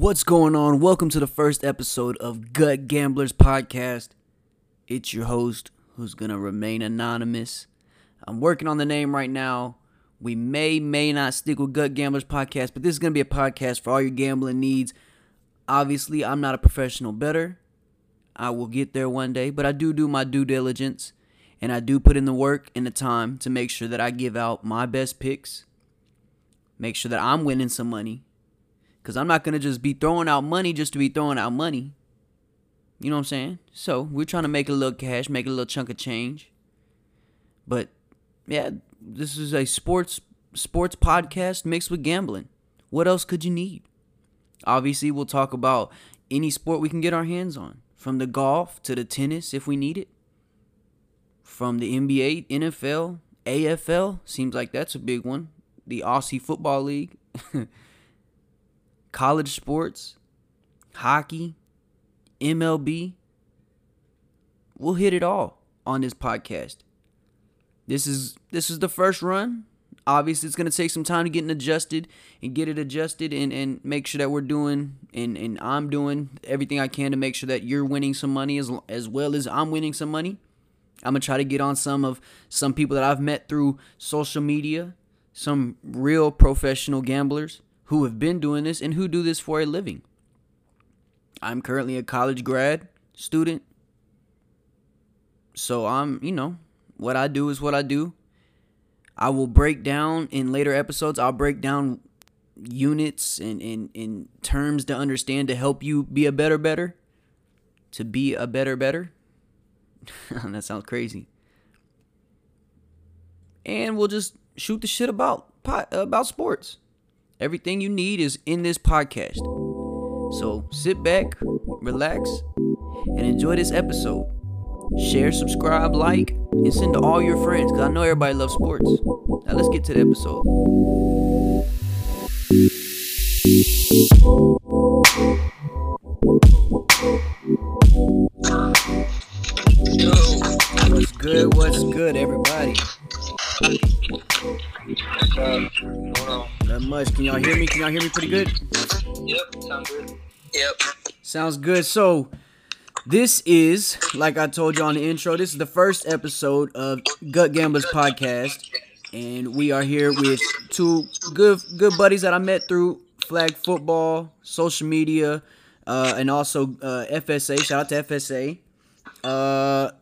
What's going on? Welcome to the first episode of Gut Gamblers Podcast. It's your host who's going to remain anonymous. I'm working on the name right now. We may, may not stick with Gut Gamblers Podcast, but this is going to be a podcast for all your gambling needs. Obviously, I'm not a professional bettor. I will get there one day, but I do do my due diligence and I do put in the work and the time to make sure that I give out my best picks, make sure that I'm winning some money because I'm not going to just be throwing out money just to be throwing out money. You know what I'm saying? So we're trying to make a little cash, make a little chunk of change. But yeah, this is a sports sports podcast mixed with gambling. What else could you need? Obviously, we'll talk about any sport we can get our hands on, from the golf to the tennis if we need it. From the NBA, NFL, AFL, seems like that's a big one. The Aussie Football League. college sports, hockey, MLB. We'll hit it all on this podcast. This is this is the first run. Obviously, it's gonna take some time to get adjusted and get it adjusted and, and make sure that we're doing and, and I'm doing everything I can to make sure that you're winning some money as as well as I'm winning some money. I'm gonna try to get on some of some people that I've met through social media, some real professional gamblers who have been doing this and who do this for a living. I'm currently a college grad student. So I'm, you know, what I do is what I do. I will break down in later episodes, I'll break down units and, and, and terms to understand to help you be a better better. To be a better better. that sounds crazy. And we'll just shoot the shit about about sports. Everything you need is in this podcast. So sit back, relax, and enjoy this episode. Share, subscribe, like, and send to all your friends because I know everybody loves sports. Now let's get to the episode. What's good? What's good, everybody? Much. Can y'all hear me? Can y'all hear me pretty good? Yep, sounds good. Yep. Sounds good. So, this is, like I told you on the intro, this is the first episode of Gut Gamblers Podcast. And we are here with two good good buddies that I met through flag football, social media, uh, and also uh, FSA. Shout out to FSA. Uh,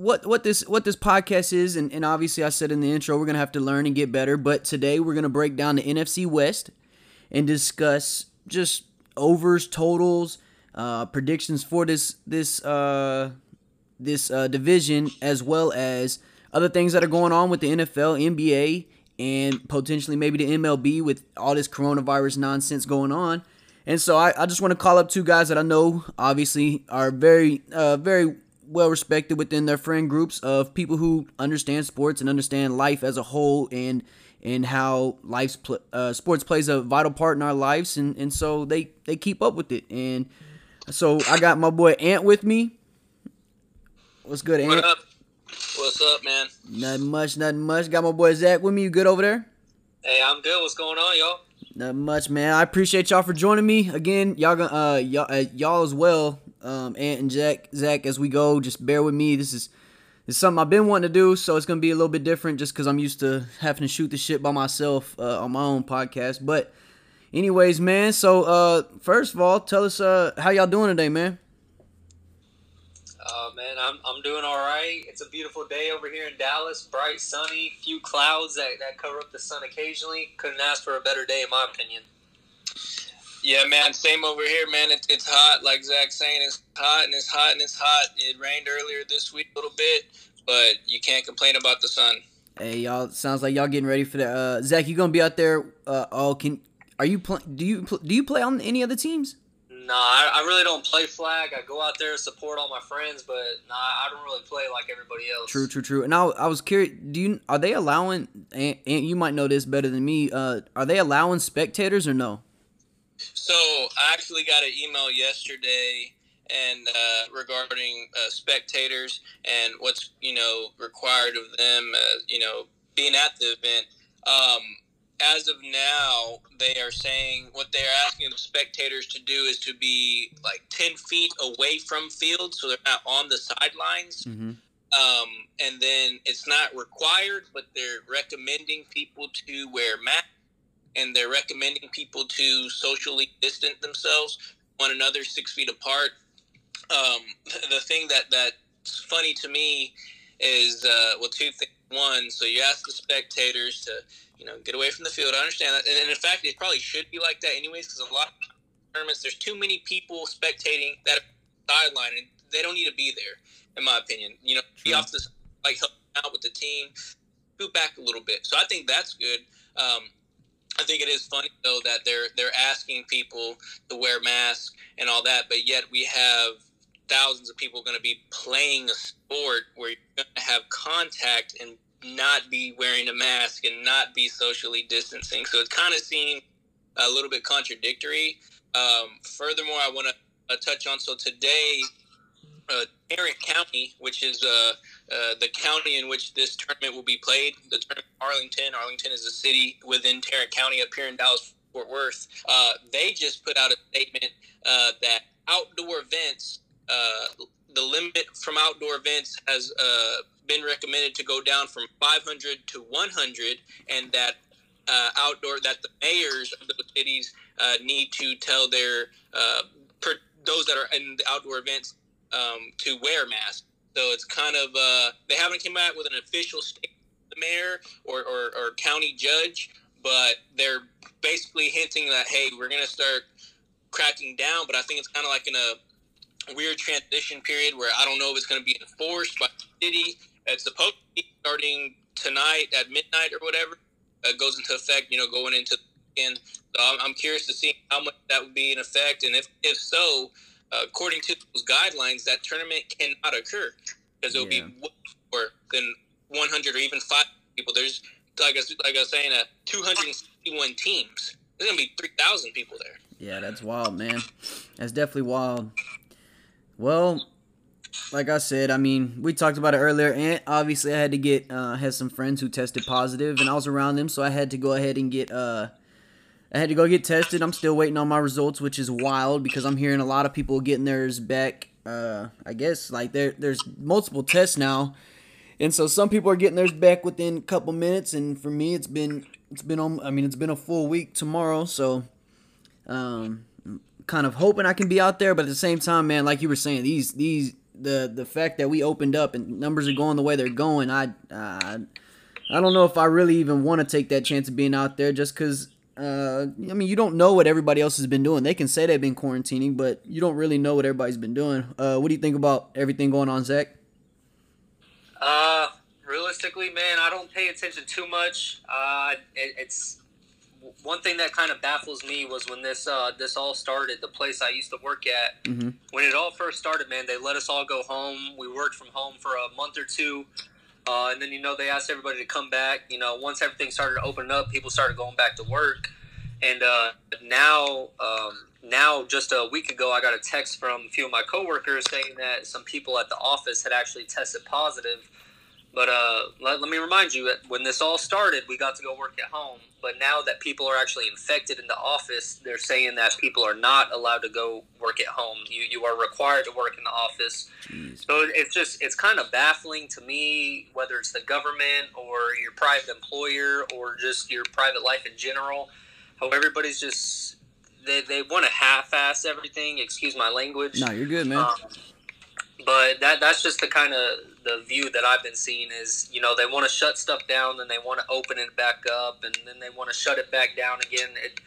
what what this what this podcast is, and, and obviously I said in the intro we're gonna have to learn and get better. But today we're gonna break down the NFC West and discuss just overs, totals, uh, predictions for this this uh, this uh, division, as well as other things that are going on with the NFL, NBA, and potentially maybe the MLB with all this coronavirus nonsense going on. And so I, I just want to call up two guys that I know obviously are very uh, very well respected within their friend groups of people who understand sports and understand life as a whole and and how life's pl- uh, sports plays a vital part in our lives and and so they they keep up with it and so I got my boy Ant with me. What's good, Ant? What up? What's up, man? Nothing much, nothing much. Got my boy Zach with me. You good over there? Hey, I'm good. What's going on, y'all? Not much, man. I appreciate y'all for joining me again. Y'all uh y'all uh, y'all as well um, Ant and Jack, Zach, as we go. Just bear with me. This is is something I've been wanting to do, so it's gonna be a little bit different, just because I'm used to having to shoot the shit by myself uh, on my own podcast. But, anyways, man. So, uh, first of all, tell us uh, how y'all doing today, man. Uh, man, I'm, I'm doing all right. It's a beautiful day over here in Dallas. Bright, sunny, few clouds that, that cover up the sun occasionally. Couldn't ask for a better day, in my opinion. Yeah, man. Same over here, man. It, it's hot, like Zach's saying. It's hot and it's hot and it's hot. It rained earlier this week a little bit, but you can't complain about the sun. Hey, y'all. Sounds like y'all getting ready for that. Uh, Zach, you gonna be out there? Uh, oh, can are you play? Do you pl- do you play on any other teams? Nah, I, I, really don't play flag. I go out there support all my friends, but nah, I don't really play like everybody else. True, true, true. And I, I was curious. Do you are they allowing? And, and you might know this better than me. Uh, are they allowing spectators or no? So I actually got an email yesterday and uh, regarding uh, spectators and what's you know required of them, uh, you know, being at the event. Um, as of now, they are saying what they're asking the spectators to do is to be like 10 feet away from field so they're not on the sidelines. Mm-hmm. Um, and then it's not required, but they're recommending people to wear masks and they're recommending people to socially distance themselves one another six feet apart. Um, the thing that that's funny to me is uh, well, two things. One, so you ask the spectators to you know get away from the field. I understand that, and in fact, it probably should be like that anyways, because a lot of tournaments there's too many people spectating that sideline, and they don't need to be there, in my opinion. You know, be off the like help out with the team, move back a little bit. So I think that's good. Um, I think it is funny though that they're they're asking people to wear masks and all that, but yet we have thousands of people going to be playing a sport where you're going to have contact and not be wearing a mask and not be socially distancing. So it's kind of seemed a little bit contradictory. Um, furthermore, I want to uh, touch on so today, uh, Tarrant County, which is uh, uh, the county in which this tournament will be played, the tournament Arlington. Arlington is a city within Tarrant County up here in Dallas Fort Worth. Uh, they just put out a statement uh, that outdoor events uh, the limit from outdoor events has uh, been recommended to go down from 500 to 100, and that uh, outdoor that the mayors of those cities uh, need to tell their uh, per, those that are in the outdoor events um, to wear masks. So it's kind of they haven't come out with an official statement, the mayor or, or, or county judge, but they're basically hinting that hey, we're to start cracking down. But I think it's kind of like in a weird transition period where I don't know if it's going to be enforced by the city. It's supposed to be starting tonight at midnight or whatever. It goes into effect, you know, going into the weekend. So I'm, I'm curious to see how much that would be in effect, and if if so, uh, according to those guidelines, that tournament cannot occur because it'll yeah. be more than 100 or even five people. There's like I, like I was saying, uh, 261 teams. There's gonna be 3,000 people there. Yeah, that's wild, man. That's definitely wild. Well, like I said, I mean, we talked about it earlier, and obviously I had to get uh, had some friends who tested positive, and I was around them, so I had to go ahead and get uh, I had to go get tested. I'm still waiting on my results, which is wild because I'm hearing a lot of people getting theirs back. Uh, I guess like there there's multiple tests now, and so some people are getting theirs back within a couple minutes, and for me, it's been it's been on. I mean, it's been a full week tomorrow, so um, kind of hoping I can be out there, but at the same time, man, like you were saying, these these the the fact that we opened up and numbers are going the way they're going, I uh, I don't know if I really even want to take that chance of being out there just because. Uh, I mean, you don't know what everybody else has been doing. They can say they've been quarantining, but you don't really know what everybody's been doing. Uh, what do you think about everything going on, Zach? Uh, realistically, man, I don't pay attention too much. Uh, it, it's one thing that kind of baffles me was when this uh, this all started. The place I used to work at, mm-hmm. when it all first started, man, they let us all go home. We worked from home for a month or two, uh, and then you know they asked everybody to come back. You know, once everything started opening up, people started going back to work, and uh, now. Um, now, just a week ago, I got a text from a few of my coworkers saying that some people at the office had actually tested positive but uh, let, let, me remind you that when this all started, we got to go work at home. But now that people are actually infected in the office, they're saying that people are not allowed to go work at home. You you are required to work in the office. Jeez. So it's just it's kind of baffling to me whether it's the government or your private employer or just your private life in general. How everybody's just they, they want to half-ass everything. Excuse my language. No, you're good, man. Um, but that that's just the kind of the view that I've been seeing is you know they want to shut stuff down, then they want to open it back up, and then they want to shut it back down again. It,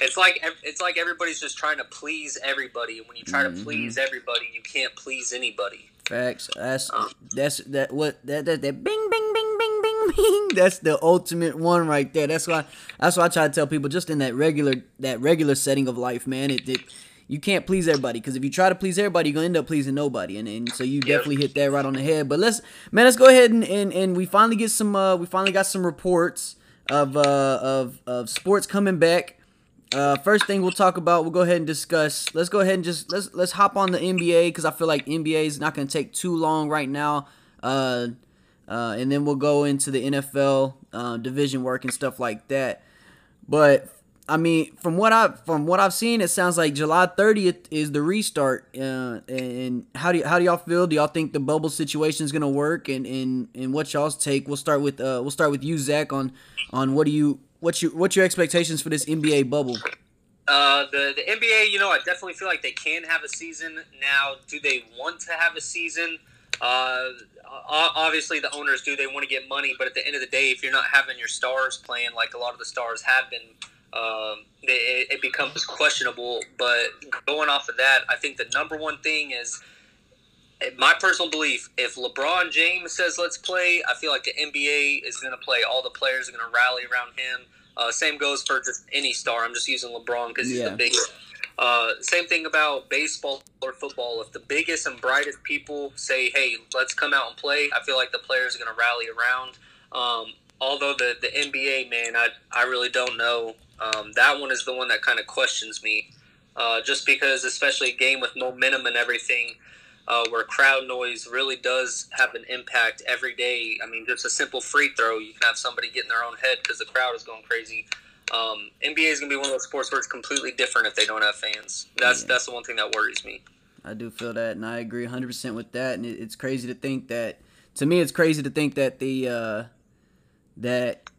it's like it's like everybody's just trying to please everybody. And when you try mm-hmm. to please everybody, you can't please anybody. Facts. That's um, that's that what that that that bing bing bing bing bing bing. That's the ultimate one right there. That's why that's why I try to tell people just in that regular that regular setting of life, man. It, it you can't please everybody because if you try to please everybody, you're gonna end up pleasing nobody. And, and so you definitely hit that right on the head. But let's man, let's go ahead and and, and we finally get some uh we finally got some reports of uh of of sports coming back. Uh, first thing we'll talk about, we'll go ahead and discuss. Let's go ahead and just let's let's hop on the NBA because I feel like NBA is not going to take too long right now. Uh, uh, and then we'll go into the NFL uh, division work and stuff like that. But I mean, from what I from what I've seen, it sounds like July 30th is the restart. Uh, and how do how do y'all feel? Do y'all think the bubble situation is gonna work? And and and what y'all's take? We'll start with uh we'll start with you, Zach, on on what do you what's your what's your expectations for this NBA bubble? Uh, the the NBA, you know, I definitely feel like they can have a season now. Do they want to have a season? Uh, obviously, the owners do. They want to get money, but at the end of the day, if you're not having your stars playing like a lot of the stars have been, um, it, it becomes questionable. But going off of that, I think the number one thing is my personal belief. If LeBron James says let's play, I feel like the NBA is going to play. All the players are going to rally around him. Uh, same goes for just any star. I'm just using LeBron because he's yeah. the biggest. Uh, same thing about baseball or football. If the biggest and brightest people say, "Hey, let's come out and play," I feel like the players are going to rally around. Um, although the the NBA, man, I I really don't know. Um, that one is the one that kind of questions me, uh, just because, especially a game with momentum and everything uh, where crowd noise really does have an impact every day. I mean, just a simple free throw, you can have somebody get in their own head because the crowd is going crazy. Um, NBA is going to be one of those sports where it's completely different if they don't have fans. That's yeah. that's the one thing that worries me. I do feel that, and I agree 100% with that. And it, it's crazy to think that. To me, it's crazy to think that the uh, that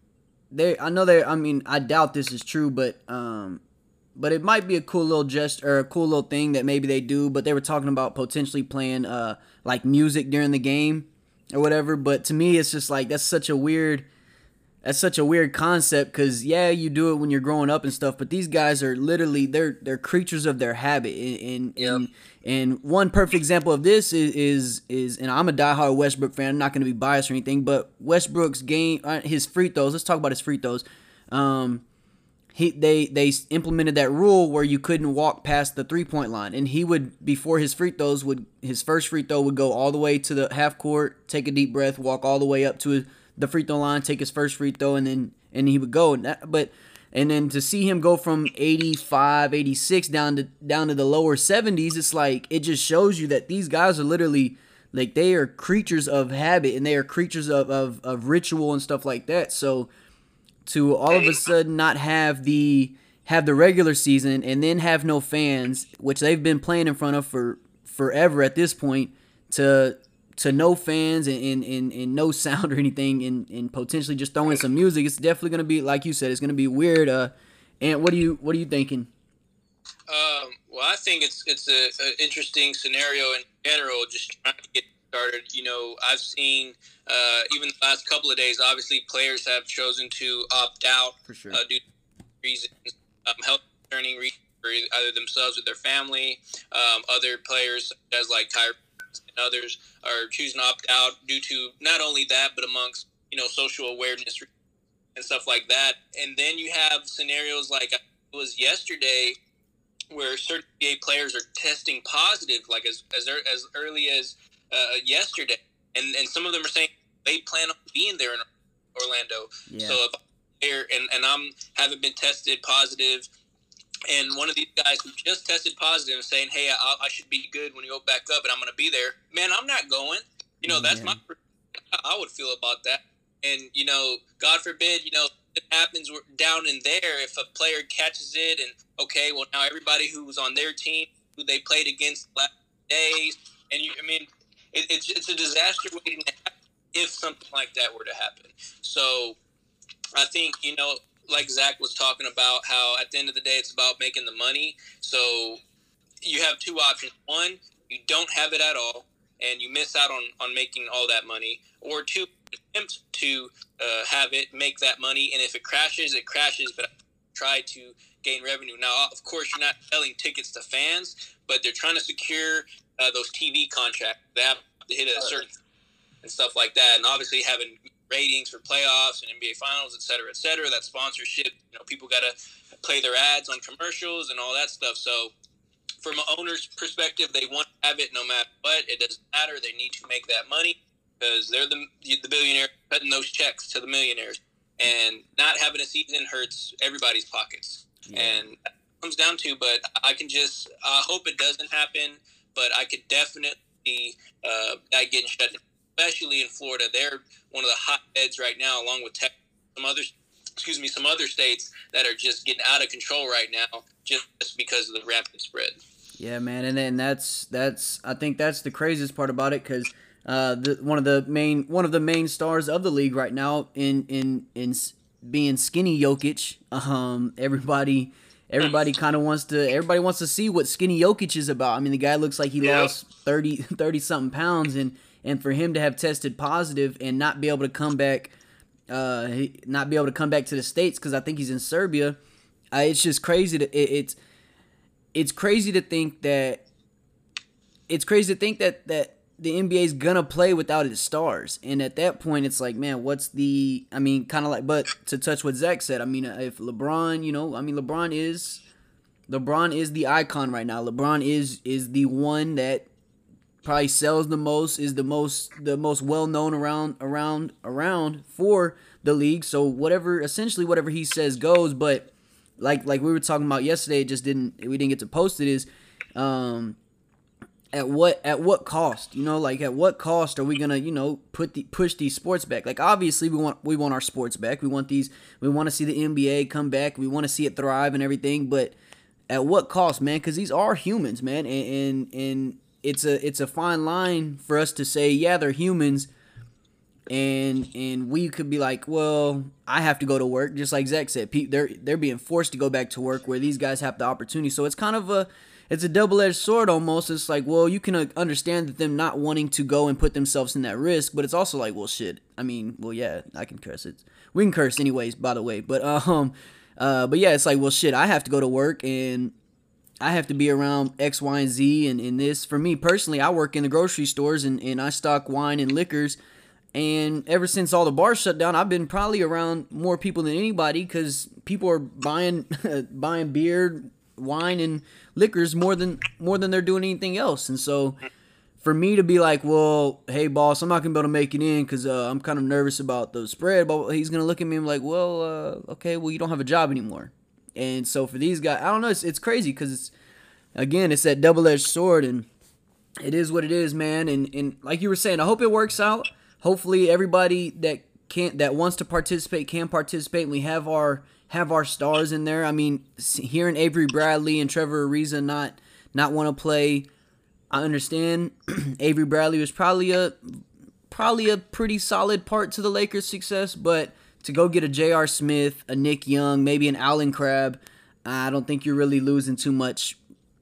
they. I know they. I mean, I doubt this is true, but um, but it might be a cool little gest or a cool little thing that maybe they do. But they were talking about potentially playing uh like music during the game or whatever. But to me, it's just like that's such a weird that's such a weird concept because yeah you do it when you're growing up and stuff but these guys are literally they're they're creatures of their habit and and, yep. and, and one perfect example of this is is, is and i'm a diehard westbrook fan. I'm not going to be biased or anything but westbrook's game uh, his free throws let's talk about his free throws. Um he they they implemented that rule where you couldn't walk past the three point line, and he would before his free throws would his first free throw would go all the way to the half court, take a deep breath, walk all the way up to the free throw line, take his first free throw, and then and he would go. But and then to see him go from 85, 86 down to down to the lower 70s, it's like it just shows you that these guys are literally like they are creatures of habit and they are creatures of, of, of ritual and stuff like that. So to all of a sudden not have the have the regular season and then have no fans, which they've been playing in front of for forever at this point, to to no fans and, and, and, and no sound or anything and, and potentially just throwing some music, it's definitely gonna be like you said, it's gonna be weird. Uh, and what are you what are you thinking? Um, well, I think it's it's a, a interesting scenario in general, just trying to get started. You know, I've seen uh, even the last couple of days. Obviously, players have chosen to opt out for sure uh, due to reasons, um, health concerning reasons for either themselves or their family. Um, other players, as like Kyrie and others, are choosing to opt out due to not only that, but amongst you know social awareness and stuff like that. And then you have scenarios like it was yesterday where certain NBA players are testing positive, like as as, as early as uh, yesterday, and and some of them are saying they plan on being there in Orlando. Yeah. So if I'm there and and I'm haven't been tested positive, and one of these guys who just tested positive saying, "Hey, I, I should be good when you go back up, and I'm going to be there," man, I'm not going. You know, that's yeah. my I would feel about that. And you know, God forbid, you know, it happens down in there if a player catches it, and okay, well now everybody who was on their team who they played against last days, and you, I mean, it, it's it's a disaster waiting to happen if something like that were to happen. So I think you know, like Zach was talking about, how at the end of the day it's about making the money. So you have two options: one, you don't have it at all, and you miss out on on making all that money, or two, attempt to uh, have it, make that money, and if it crashes, it crashes, but try to gain revenue. Now, of course, you're not selling tickets to fans, but they're trying to secure uh, those TV contracts. They have to hit a certain and stuff like that, and obviously having ratings for playoffs and NBA finals, et cetera, et cetera. That sponsorship, you know, people got to play their ads on commercials and all that stuff. So, from an owner's perspective, they want to have it no matter what. It doesn't matter. They need to make that money because they're the the billionaire cutting those checks to the millionaires, and not having a season hurts everybody's pockets. Yeah. And comes down to, but I can just I hope it doesn't happen. But I could definitely uh, that getting shut down, especially in Florida. They're one of the hotbeds right now, along with Texas, some others. excuse me, some other states that are just getting out of control right now just because of the rapid spread. Yeah, man, and then that's that's I think that's the craziest part about it because uh, the one of the main one of the main stars of the league right now in in in being skinny Jokic. Um, everybody everybody kind of wants to everybody wants to see what skinny Jokic is about. I mean, the guy looks like he yep. lost 30 30 something pounds and and for him to have tested positive and not be able to come back uh not be able to come back to the states cuz I think he's in Serbia. Uh, it's just crazy to it, it's it's crazy to think that it's crazy to think that that the NBA is gonna play without its stars, and at that point, it's like, man, what's the? I mean, kind of like, but to touch what Zach said, I mean, if LeBron, you know, I mean, LeBron is, LeBron is the icon right now. LeBron is is the one that probably sells the most, is the most the most well known around around around for the league. So whatever, essentially, whatever he says goes. But like like we were talking about yesterday, it just didn't we didn't get to post it. Is um at what at what cost? You know, like at what cost are we gonna you know put the push these sports back? Like obviously we want we want our sports back. We want these. We want to see the NBA come back. We want to see it thrive and everything. But at what cost, man? Because these are humans, man, and, and and it's a it's a fine line for us to say, yeah, they're humans, and and we could be like, well, I have to go to work, just like Zach said. They're they're being forced to go back to work, where these guys have the opportunity. So it's kind of a it's a double-edged sword almost. It's like, well, you can uh, understand that them not wanting to go and put themselves in that risk, but it's also like, well, shit. I mean, well, yeah, I can curse it. We can curse anyways, by the way. But um, uh, but yeah, it's like, well, shit. I have to go to work and I have to be around X, Y, and Z. And in this, for me personally, I work in the grocery stores and and I stock wine and liquors. And ever since all the bars shut down, I've been probably around more people than anybody because people are buying buying beer, wine, and liquors more than more than they're doing anything else. And so for me to be like, well, hey boss, I'm not gonna be able to make it in because uh, I'm kind of nervous about the spread. But he's gonna look at me and be like, well, uh, okay, well you don't have a job anymore. And so for these guys, I don't know, it's, it's crazy because it's again, it's that double edged sword, and it is what it is, man. And and like you were saying, I hope it works out. Hopefully, everybody that can't that wants to participate can participate. We have our have our stars in there. I mean, hearing Avery Bradley and Trevor Ariza not not want to play, I understand. Avery Bradley was probably a probably a pretty solid part to the Lakers' success, but to go get a J.R. Smith, a Nick Young, maybe an Allen Crabbe, I don't think you're really losing too much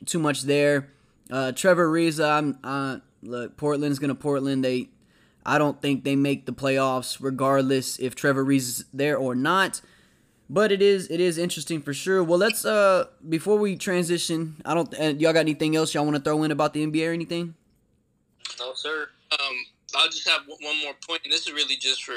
too much there. Uh, Trevor Ariza, I'm uh, look Portland's gonna Portland. They I don't think they make the playoffs regardless if Trevor Ariza's there or not. But it is it is interesting for sure. Well, let's uh before we transition, I don't uh, y'all got anything else y'all want to throw in about the NBA or anything? No, sir. Um, I'll just have one more point, and this is really just for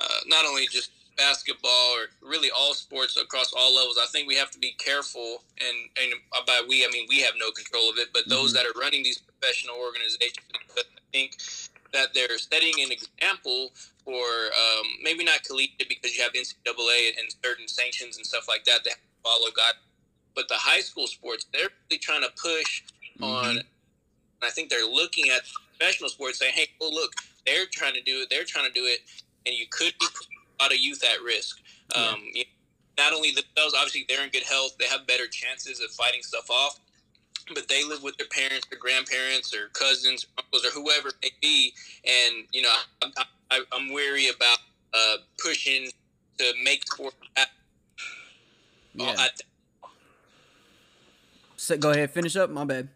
uh, not only just basketball or really all sports across all levels. I think we have to be careful, and and by we I mean we have no control of it, but those mm-hmm. that are running these professional organizations, I think that they're setting an example for um, maybe not collegiate because you have NCAA and certain sanctions and stuff like that that follow God, but the high school sports they're really trying to push mm-hmm. on. I think they're looking at professional sports saying, "Hey, well, look, they're trying to do it. They're trying to do it, and you could be lot of youth at risk." Um, you know, not only themselves, obviously they're in good health, they have better chances of fighting stuff off, but they live with their parents, their grandparents, or cousins, or uncles, or whoever it may be. And you know, I'm, I, am wary about uh, pushing to make sport. Yeah. Oh, so, go ahead, finish up. My bad.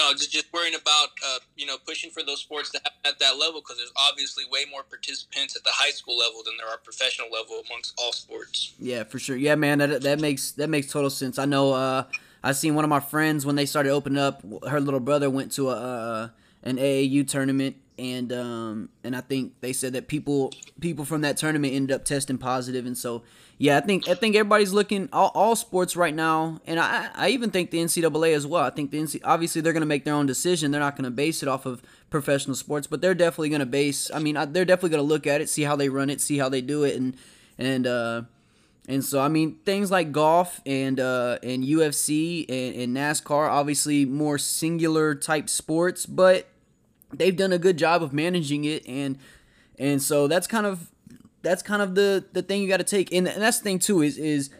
No, just just worrying about uh, you know pushing for those sports to happen at that level because there's obviously way more participants at the high school level than there are professional level amongst all sports. Yeah, for sure. Yeah, man, that, that makes that makes total sense. I know. Uh, I seen one of my friends when they started opening up. Her little brother went to a uh, an AAU tournament, and um, and I think they said that people people from that tournament ended up testing positive, and so yeah, I think I think everybody's looking all, all sports right now, and I I even think the NCAA as well. I think the NC, obviously they're going to make their own decision. They're not going to base it off of professional sports, but they're definitely going to base. I mean, they're definitely going to look at it, see how they run it, see how they do it, and and uh, and so I mean things like golf and uh, and UFC and, and NASCAR, obviously more singular type sports, but they've done a good job of managing it, and and so that's kind of that's kind of the the thing you got to take, and, and that's the thing too is is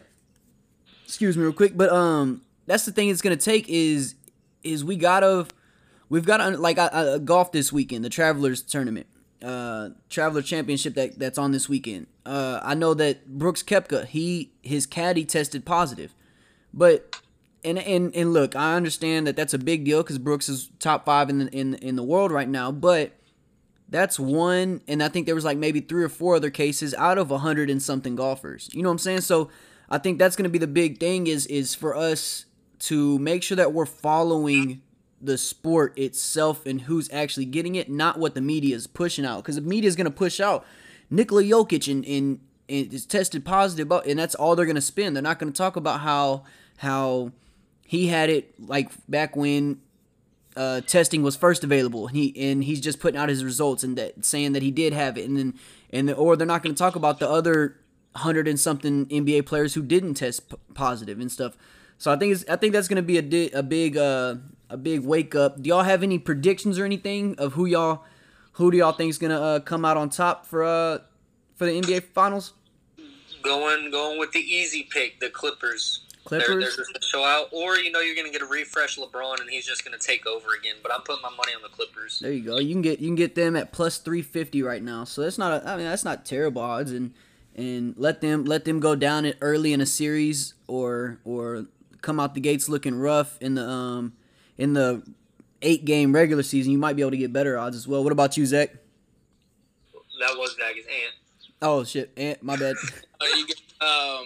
excuse me real quick, but um that's the thing it's gonna take is is we gotta we've got like a, golf this weekend, the Travelers tournament, uh, Traveler Championship that that's on this weekend. Uh, I know that Brooks Koepka, he his caddy tested positive, but and and and look, I understand that that's a big deal because Brooks is top five in the in in the world right now, but that's one, and I think there was like maybe three or four other cases out of a hundred and something golfers. You know what I'm saying? So I think that's going to be the big thing is is for us to make sure that we're following the sport itself and who's actually getting it, not what the media is pushing out. Because the media is going to push out Nikola Jokic and, and, and is tested positive and that's all they're going to spin. They're not going to talk about how how he had it like back when uh, testing was first available. And he and he's just putting out his results and that saying that he did have it, and then and the, or they're not going to talk about the other hundred and something NBA players who didn't test p- positive and stuff. So I think it's I think that's going to be a di- a big uh, a big wake up. Do y'all have any predictions or anything of who y'all who do y'all think is going to uh, come out on top for uh for the NBA finals? Going going with the easy pick, the Clippers. Clippers. They're, they're just going to show out, or you know you're going to get a refresh LeBron and he's just going to take over again. But I'm putting my money on the Clippers. There you go. You can get you can get them at plus three fifty right now. So that's not a, I mean that's not terrible odds and and let them let them go down it early in a series or or come out the gates looking rough in the um in the eight game regular season, you might be able to get better odds as well. What about you, Zach? That was Zach's aunt. Oh shit, Ant, my bad. um,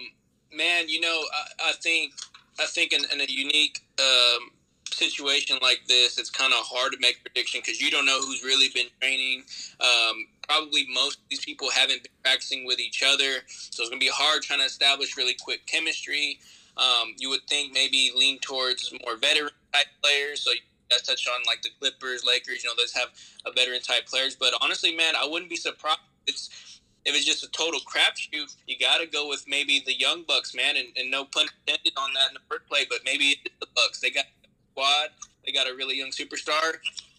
man, you know, I, I think I think in, in a unique um, situation like this, it's kind of hard to make prediction because you don't know who's really been training. Um, probably most of these people haven't been practicing with each other, so it's gonna be hard trying to establish really quick chemistry. Um, you would think maybe lean towards more veteran type players. So you guys touched on like the Clippers, Lakers. You know, those have a veteran type players. But honestly, man, I wouldn't be surprised. It's if it's just a total crapshoot, you got to go with maybe the young Bucks, man. And, and no pun intended on that in the first play, but maybe it's the Bucks. They got a squad. They got a really young superstar.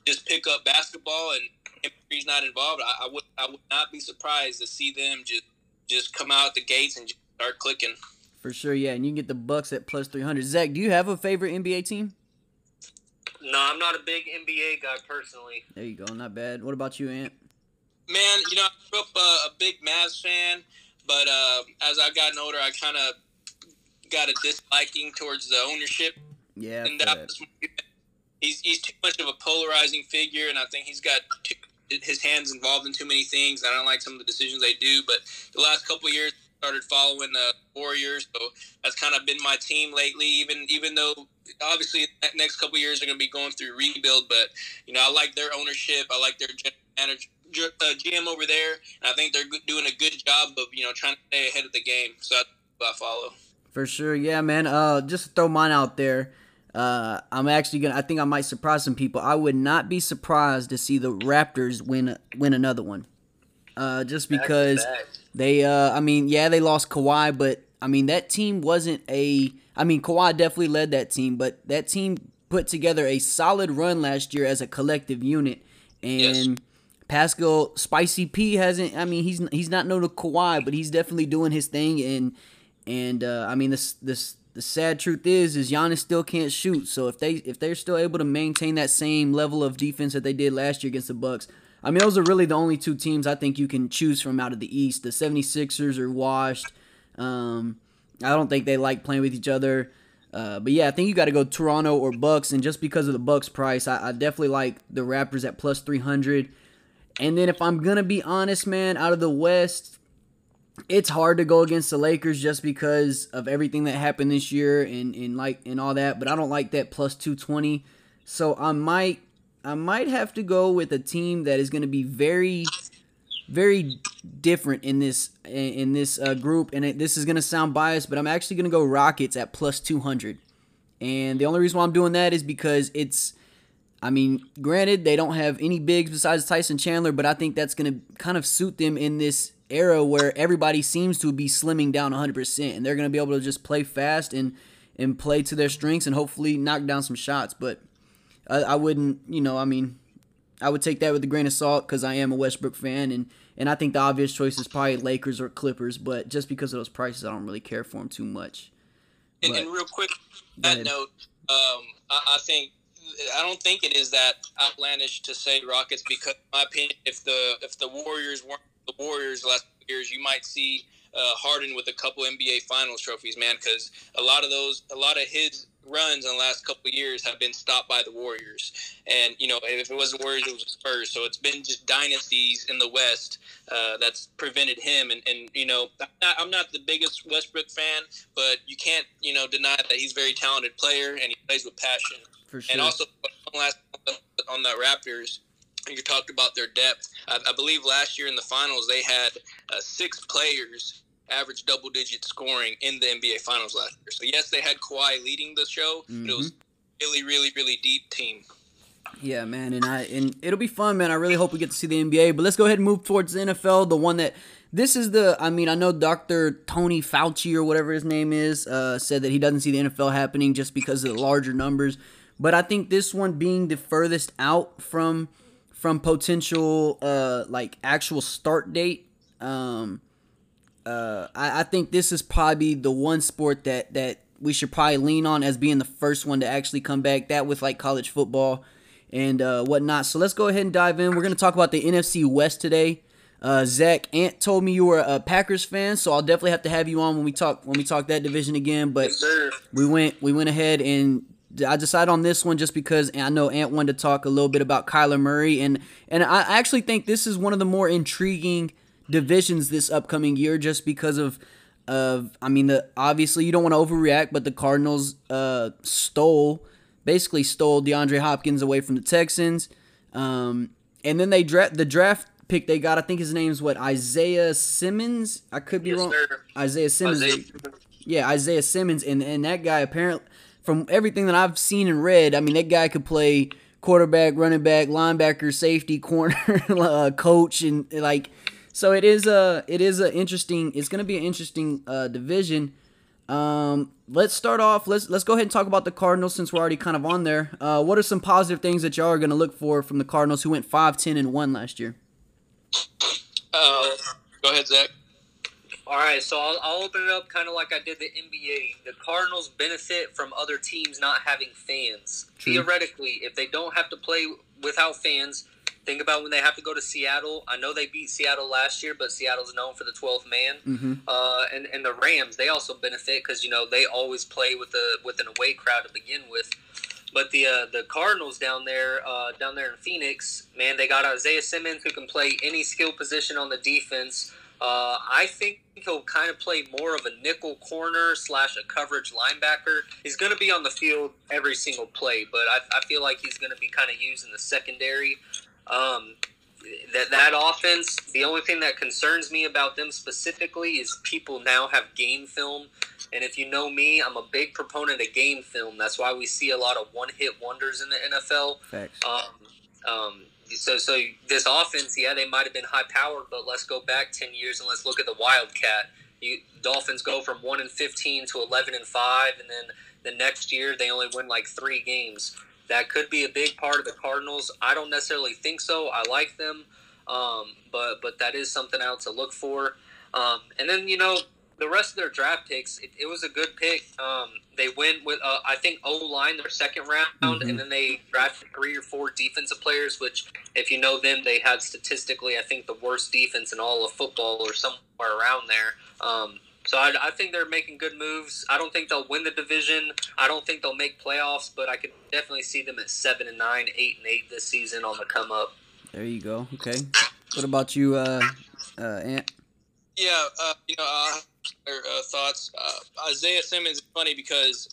Just pick up basketball, and if he's not involved, I, I would I would not be surprised to see them just just come out the gates and just start clicking. For sure, yeah, and you can get the Bucks at plus three hundred. Zach, do you have a favorite NBA team? No, I'm not a big NBA guy personally. There you go, not bad. What about you, Ant? Man, you know, I grew up uh, a big Mavs fan, but uh, as I've gotten older, I kind of got a disliking towards the ownership. Yeah, and that he's he's too much of a polarizing figure, and I think he's got too, his hands involved in too many things. I don't like some of the decisions they do, but the last couple years started following the Warriors, so that's kind of been my team lately. Even even though obviously the next couple years are going to be going through rebuild, but you know I like their ownership. I like their general manager. Uh, GM over there, and I think they're doing a good job of you know trying to stay ahead of the game. So I follow. For sure, yeah, man. Uh, just throw mine out there. Uh, I'm actually gonna. I think I might surprise some people. I would not be surprised to see the Raptors win win another one. Uh, just because they, uh, I mean, yeah, they lost Kawhi, but I mean that team wasn't a. I mean, Kawhi definitely led that team, but that team put together a solid run last year as a collective unit, and. Yes. Pascal Spicy P hasn't. I mean, he's he's not known to Kawhi, but he's definitely doing his thing. And and uh, I mean, this this the sad truth is is Giannis still can't shoot. So if they if they're still able to maintain that same level of defense that they did last year against the Bucks, I mean, those are really the only two teams I think you can choose from out of the East. The 76ers are washed. Um, I don't think they like playing with each other. Uh, but yeah, I think you got to go Toronto or Bucks, and just because of the Bucks price, I, I, definitely like the Raptors at plus 300. And then if I'm gonna be honest, man, out of the West, it's hard to go against the Lakers just because of everything that happened this year and, and like and all that. But I don't like that plus 220, so I might I might have to go with a team that is going to be very, very different in this in this uh, group. And it, this is going to sound biased, but I'm actually going to go Rockets at plus 200. And the only reason why I'm doing that is because it's, I mean, granted they don't have any bigs besides Tyson Chandler, but I think that's going to kind of suit them in this era where everybody seems to be slimming down 100%, and they're going to be able to just play fast and and play to their strengths and hopefully knock down some shots. But I, I wouldn't, you know, I mean, I would take that with a grain of salt because I am a Westbrook fan, and and I think the obvious choice is probably Lakers or Clippers. But just because of those prices, I don't really care for them too much. And, and real quick, that note, um, I, I think I don't think it is that outlandish to say Rockets because, in my opinion, if the if the Warriors weren't the Warriors last years, you might see uh, Harden with a couple NBA Finals trophies, man. Because a lot of those, a lot of his runs in the last couple years have been stopped by the Warriors. And you know, if it wasn't Warriors, it was Spurs. So it's been just dynasties in the West uh, that's prevented him. And, and you know, I'm not, I'm not, the biggest Westbrook fan, but you can't you know deny that he's a very talented player and he plays with passion. For sure. And also, one last on the Raptors. You talked about their depth. I, I believe last year in the finals they had uh, six players average double digit scoring in the NBA Finals last year. So yes, they had Kawhi leading the show, mm-hmm. but it was mm-hmm. really, really, really deep team. Yeah, man, and I and it'll be fun, man. I really hope we get to see the NBA. But let's go ahead and move towards the NFL. The one that this is the I mean, I know Dr. Tony Fauci or whatever his name is uh, said that he doesn't see the NFL happening just because of the larger numbers. But I think this one being the furthest out from from potential uh like actual start date um uh, I, I think this is probably the one sport that that we should probably lean on as being the first one to actually come back. That with like college football and uh, whatnot. So let's go ahead and dive in. We're gonna talk about the NFC West today. Uh, Zach Ant told me you were a Packers fan, so I'll definitely have to have you on when we talk when we talk that division again. But yes, we went we went ahead and I decided on this one just because I know Ant wanted to talk a little bit about Kyler Murray and and I actually think this is one of the more intriguing divisions this upcoming year just because of of I mean the obviously you don't want to overreact, but the Cardinals uh, stole basically stole DeAndre Hopkins away from the Texans, um, and then they draft the draft pick they got. I think his name's what Isaiah Simmons. I could be yes, wrong. Sir. Isaiah Simmons. Isaiah. Yeah, Isaiah Simmons, and and that guy apparently from everything that I've seen and read, I mean that guy could play quarterback, running back, linebacker, safety, corner, uh, coach, and like so it is a it is a interesting. It's going to be an interesting uh, division. Um, let's start off. Let's let's go ahead and talk about the Cardinals since we're already kind of on there. Uh, what are some positive things that y'all are going to look for from the Cardinals who went 5, 10, and one last year? Uh, go ahead, Zach. All right, so I'll, I'll open it up kind of like I did the NBA. The Cardinals benefit from other teams not having fans. True. Theoretically, if they don't have to play without fans, think about when they have to go to Seattle. I know they beat Seattle last year, but Seattle's known for the 12th man. Mm-hmm. Uh, and and the Rams, they also benefit because you know they always play with a with an away crowd to begin with. But the uh, the Cardinals down there uh, down there in Phoenix, man, they got Isaiah Simmons who can play any skill position on the defense. Uh, I think he'll kind of play more of a nickel corner slash a coverage linebacker. He's going to be on the field every single play, but I, I feel like he's going to be kind of used in the secondary. Um, that that offense, the only thing that concerns me about them specifically is people now have game film, and if you know me, I'm a big proponent of game film. That's why we see a lot of one-hit wonders in the NFL. Thanks. Um, um, so, so this offense, yeah, they might have been high-powered, but let's go back ten years and let's look at the Wildcat. You Dolphins go from one and fifteen to eleven and five, and then the next year they only win like three games that could be a big part of the Cardinals. I don't necessarily think so. I like them, um, but but that is something else to look for. Um, and then you know the rest of their draft picks, it, it was a good pick. Um, they went with uh, I think O line their second round, mm-hmm. and then they drafted three or four defensive players. Which, if you know them, they had statistically I think the worst defense in all of football or somewhere around there. Um, so I, I, think they're making good moves. I don't think they'll win the division. I don't think they'll make playoffs, but I could definitely see them at seven and nine, eight and eight this season on the come up. There you go. Okay. What about you, uh, uh, Ant? Yeah, uh, you know, uh, uh thoughts. Uh, Isaiah Simmons is funny because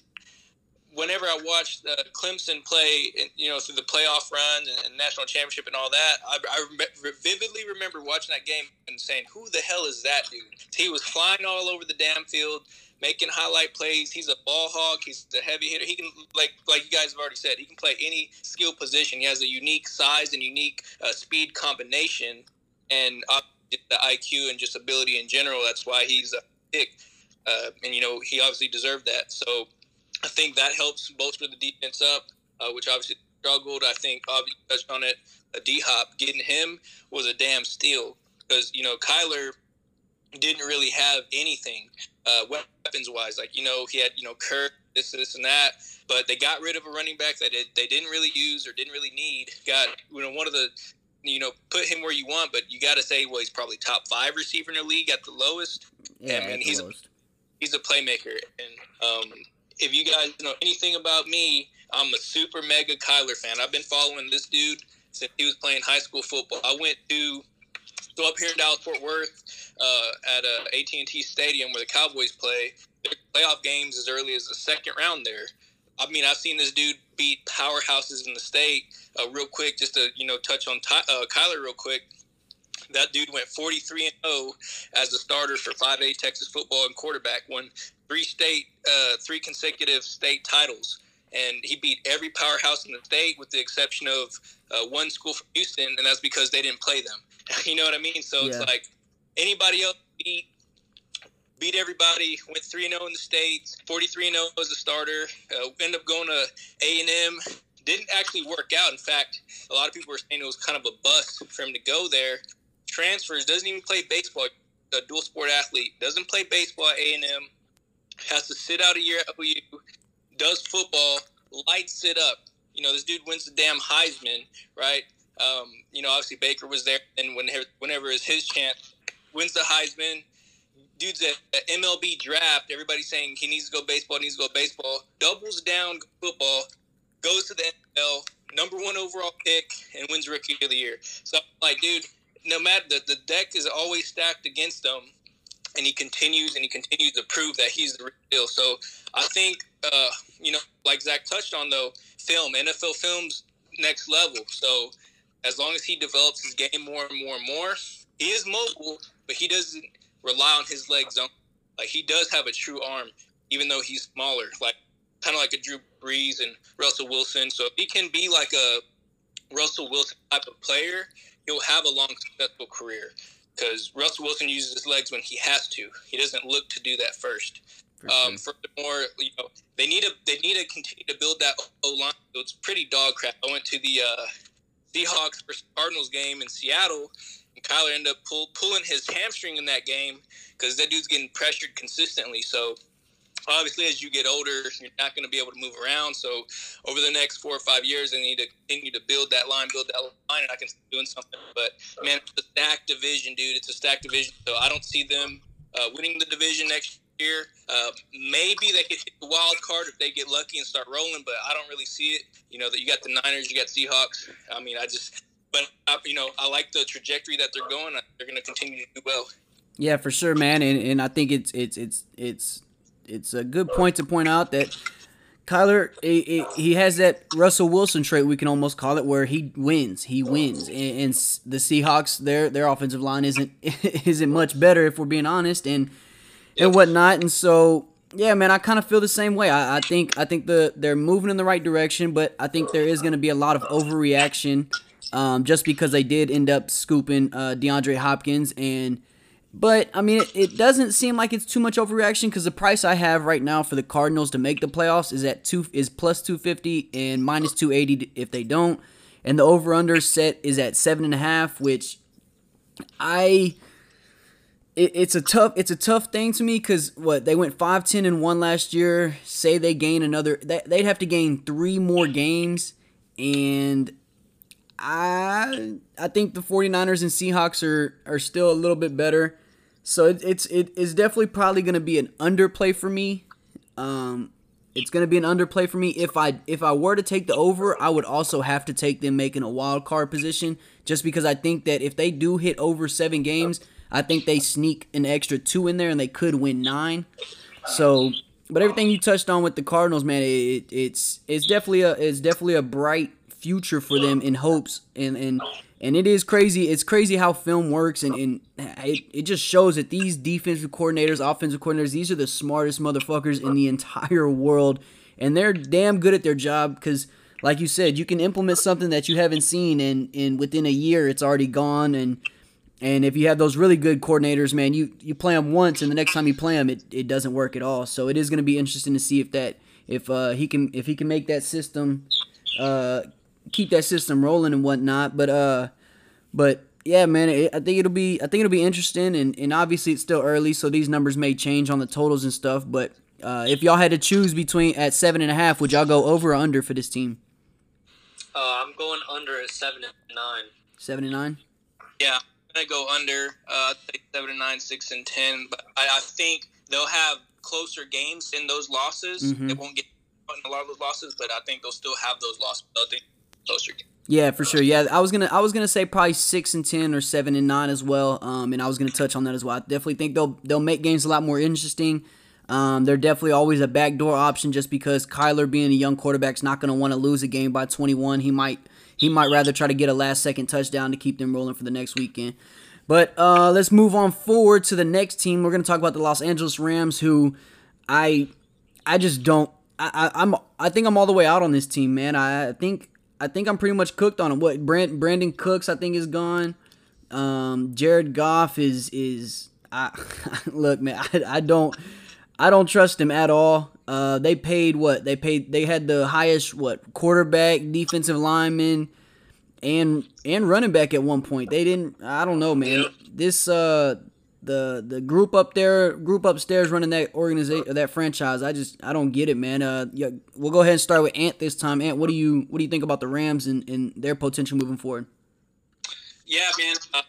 whenever I watched uh, Clemson play, you know, through the playoff run and, and national championship and all that, I, I re- vividly remember watching that game and saying, "Who the hell is that dude?" He was flying all over the damn field, making highlight plays. He's a ball hog. He's a heavy hitter. He can, like, like you guys have already said, he can play any skill position. He has a unique size and unique uh, speed combination, and uh, the IQ and just ability in general. That's why he's a pick. Uh, and you know he obviously deserved that. So I think that helps bolster the defense up, uh, which obviously struggled. I think obviously touched on it. A D Hop getting him was a damn steal because you know Kyler didn't really have anything uh, weapons wise. Like you know he had you know Kirk this this and that, but they got rid of a running back that it, they didn't really use or didn't really need. Got you know one of the you know put him where you want, but you got to say well he's probably top five receiver in the league at the lowest. Yeah, I mean he's lowest. a, he's a playmaker, and um, if you guys know anything about me, I'm a super mega Kyler fan. I've been following this dude since he was playing high school football. I went to so up here in Dallas Fort Worth uh, at uh, AT&T Stadium where the Cowboys play. Their playoff games as early as the second round there. I mean, I've seen this dude beat powerhouses in the state. Uh, real quick, just to you know touch on Ty, uh, Kyler real quick. That dude went 43 and 0 as a starter for 5A Texas football and quarterback. Won three state, uh, three consecutive state titles, and he beat every powerhouse in the state with the exception of uh, one school from Houston, and that's because they didn't play them. you know what I mean? So Yeah. it's like anybody else beat beat everybody. Went three and zero in the states. Forty three and zero as a starter. Uh, ended up going to A and M. Didn't actually work out. In fact, a lot of people were saying it was kind of a bust for him to go there. Transfers. Doesn't even play baseball. A dual sport athlete. Doesn't play baseball at A and M. Has to sit out a year at OU. Does football. Lights it up. You know, this dude wins the damn Heisman, right? Um, you know, obviously Baker was there, and whenever whenever is his chance, wins the Heisman. Dude's at MLB draft. Everybody's saying he needs to go baseball, needs to go baseball. Doubles down football, goes to the NFL, number one overall pick, and wins Rookie of the Year. So, like, dude, no matter the, the deck is always stacked against him, and he continues and he continues to prove that he's the real deal. So, I think, uh, you know, like Zach touched on though, film NFL films next level. So, as long as he develops his game more and more and more, he is mobile, but he doesn't rely on his legs. Like he does have a true arm, even though he's smaller. Like kind of like a Drew Brees and Russell Wilson. So if he can be like a Russell Wilson type of player, he'll have a long successful career. Because Russell Wilson uses his legs when he has to. He doesn't look to do that first. For Um, sure. furthermore, you know, they need to they need to continue to build that O line. So it's pretty dog crap. I went to the uh, Seahawks versus Cardinals game in Seattle, and Kyler ended up pull, pulling his hamstring in that game because that dude's getting pressured consistently. So obviously, as you get older, you're not going to be able to move around. So over the next four or five years, they need to continue to build that line, build that line, and I can see doing something. But man, it's a stacked division, dude. It's a stacked division. So I don't see them uh, winning the division next year. Uh, maybe they could hit the wild card if they get lucky and start rolling, but I don't really see it. You know that you got the Niners, you got Seahawks. I mean, I just, but I, you know, I like the trajectory that they're going. They're going to continue to do well. Yeah, for sure, man, and and I think it's it's it's it's it's a good point to point out that Kyler he, he has that Russell Wilson trait we can almost call it where he wins, he wins, and, and the Seahawks their their offensive line isn't isn't much better if we're being honest, and and whatnot, and so. Yeah, man, I kind of feel the same way. I, I think I think the they're moving in the right direction, but I think there is going to be a lot of overreaction, um, just because they did end up scooping uh, DeAndre Hopkins, and but I mean, it, it doesn't seem like it's too much overreaction because the price I have right now for the Cardinals to make the playoffs is at two is plus two fifty and minus two eighty if they don't, and the over under set is at seven and a half, which I. It, it's a tough it's a tough thing to me because what they went 5-10 and 1 last year say they gain another they, they'd have to gain three more games and I I think the 49ers and Seahawks are are still a little bit better. So it, it's it is definitely probably going to be an underplay for me. Um it's going to be an underplay for me if I if I were to take the over, I would also have to take them making a wild card position just because I think that if they do hit over 7 games, I think they sneak an extra 2 in there and they could win 9. So but everything you touched on with the Cardinals, man, it, it's it's definitely a it's definitely a bright future for them in hopes and and and it is crazy. It's crazy how film works and, and it, it just shows that these defensive coordinators, offensive coordinators, these are the smartest motherfuckers in the entire world, and they're damn good at their job because. Like you said, you can implement something that you haven't seen, and, and within a year, it's already gone. And and if you have those really good coordinators, man, you, you play them once, and the next time you play them, it, it doesn't work at all. So it is going to be interesting to see if that if uh, he can if he can make that system uh, keep that system rolling and whatnot. But uh, but yeah, man, it, I think it'll be I think it'll be interesting, and and obviously it's still early, so these numbers may change on the totals and stuff. But uh, if y'all had to choose between at seven and a half, would y'all go over or under for this team? Uh, I'm going under at seven and nine. Seven and nine. Yeah, I'm gonna go under. Uh, seven and nine, six and ten. But I, I think they'll have closer games in those losses. Mhm. They won't get in a lot of those losses, but I think they'll still have those losses. I think closer games. Yeah, for sure. Yeah, I was gonna I was gonna say probably six and ten or seven and nine as well. Um, and I was gonna touch on that as well. I definitely think they'll they'll make games a lot more interesting. Um, they're definitely always a backdoor option just because Kyler being a young quarterback is not gonna want to lose a game by 21. He might he might rather try to get a last second touchdown to keep them rolling for the next weekend. But uh, let's move on forward to the next team. We're gonna talk about the Los Angeles Rams, who I I just don't. I, I I'm I think I'm all the way out on this team, man. I, I think I think I'm pretty much cooked on it. What Brand, Brandin Cooks I think is gone. Um, Jared Goff is is I look man. I, I don't I don't trust him at all. Uh, they paid what they paid. They had the highest what quarterback, defensive lineman, and and running back at one point. They didn't. I don't know, man. This uh the the group up there, group upstairs running that organization, that franchise. I just I don't get it, man. Uh, yeah, we'll go ahead and start with Ant this time. Ant, what do you what do you think about the Rams and, and their potential moving forward? Yeah, man. Uh,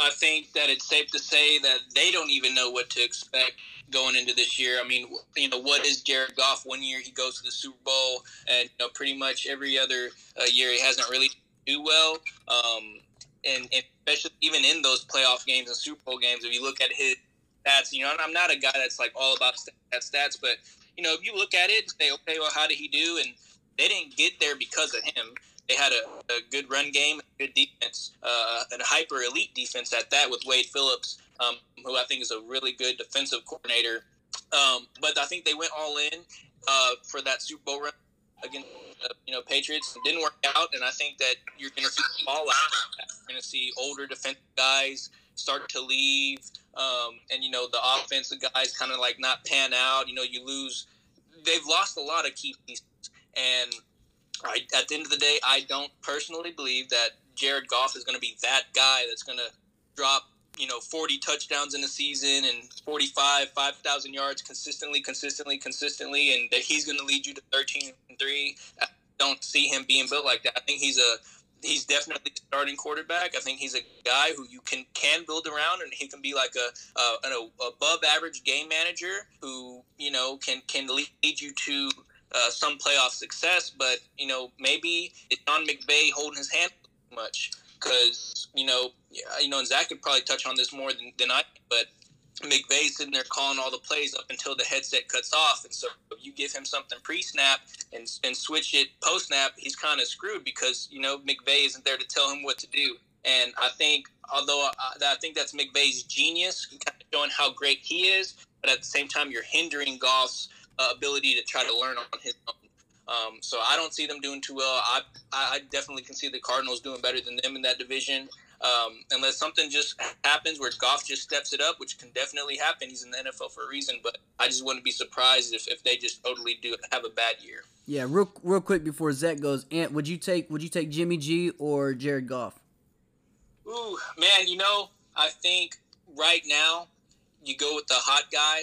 I think that it's safe to say that they don't even know what to expect going into this year. I mean, you know, what is Jared Goff? One year he goes to the Super Bowl, and you know, pretty much every other uh, year he hasn't really do well. Um, and, especially even in those playoff games and Super Bowl games, if you look at his stats, you know, I'm not a guy that's like all about stats, but you know, if you look at it say, okay, well, how did he do? And they didn't get there because of him. They had a, a good run game, good defense, uh, and hyper elite defense at that with Wade Phillips, um, who I think is a really good defensive coordinator. Um, but I think they went all in uh, for that Super Bowl run against you know Patriots. It didn't work out, and I think that you're going to see fallout. You're going to see older defensive guys start to leave, um, and you know the offensive guys kind of like not pan out. You know, you lose. They've lost a lot of key pieces, and I, at the end of the day, I don't personally believe that Jared Goff is going to be that guy that's going to drop you know 40 touchdowns in a season and 45 5000 yards consistently consistently consistently and that he's going to lead you to 13 and 3 i don't see him being built like that. I think he's a he's definitely starting quarterback. I think he's a guy who you can can build around and he can be like a, a an above average game manager who you know can can lead you to uh, some playoff success. But you know maybe it's Sean McVay holding his hand too much because you know, you know, and Zach could probably touch on this more than, than I, but McVay sitting there calling all the plays up until the headset cuts off, and so if you give him something pre-snap and and switch it post-snap, he's kind of screwed because you know McVay isn't there to tell him what to do. And I think, although I, I think that's McVay's genius, kind of showing how great he is, but at the same time, you're hindering Goff's uh, ability to try to learn on his own. Um, so I don't see them doing too well. I, I definitely can see the Cardinals doing better than them in that division. Um, unless something just happens where Goff just steps it up, which can definitely happen. He's in the NFL for a reason, but I just wouldn't be surprised if, if they just totally do have a bad year. Yeah, real real quick before Zach goes, Ant, would you take would you take Jimmy G or Jared Goff? Ooh, man, you know, I think right now you go with the hot guy.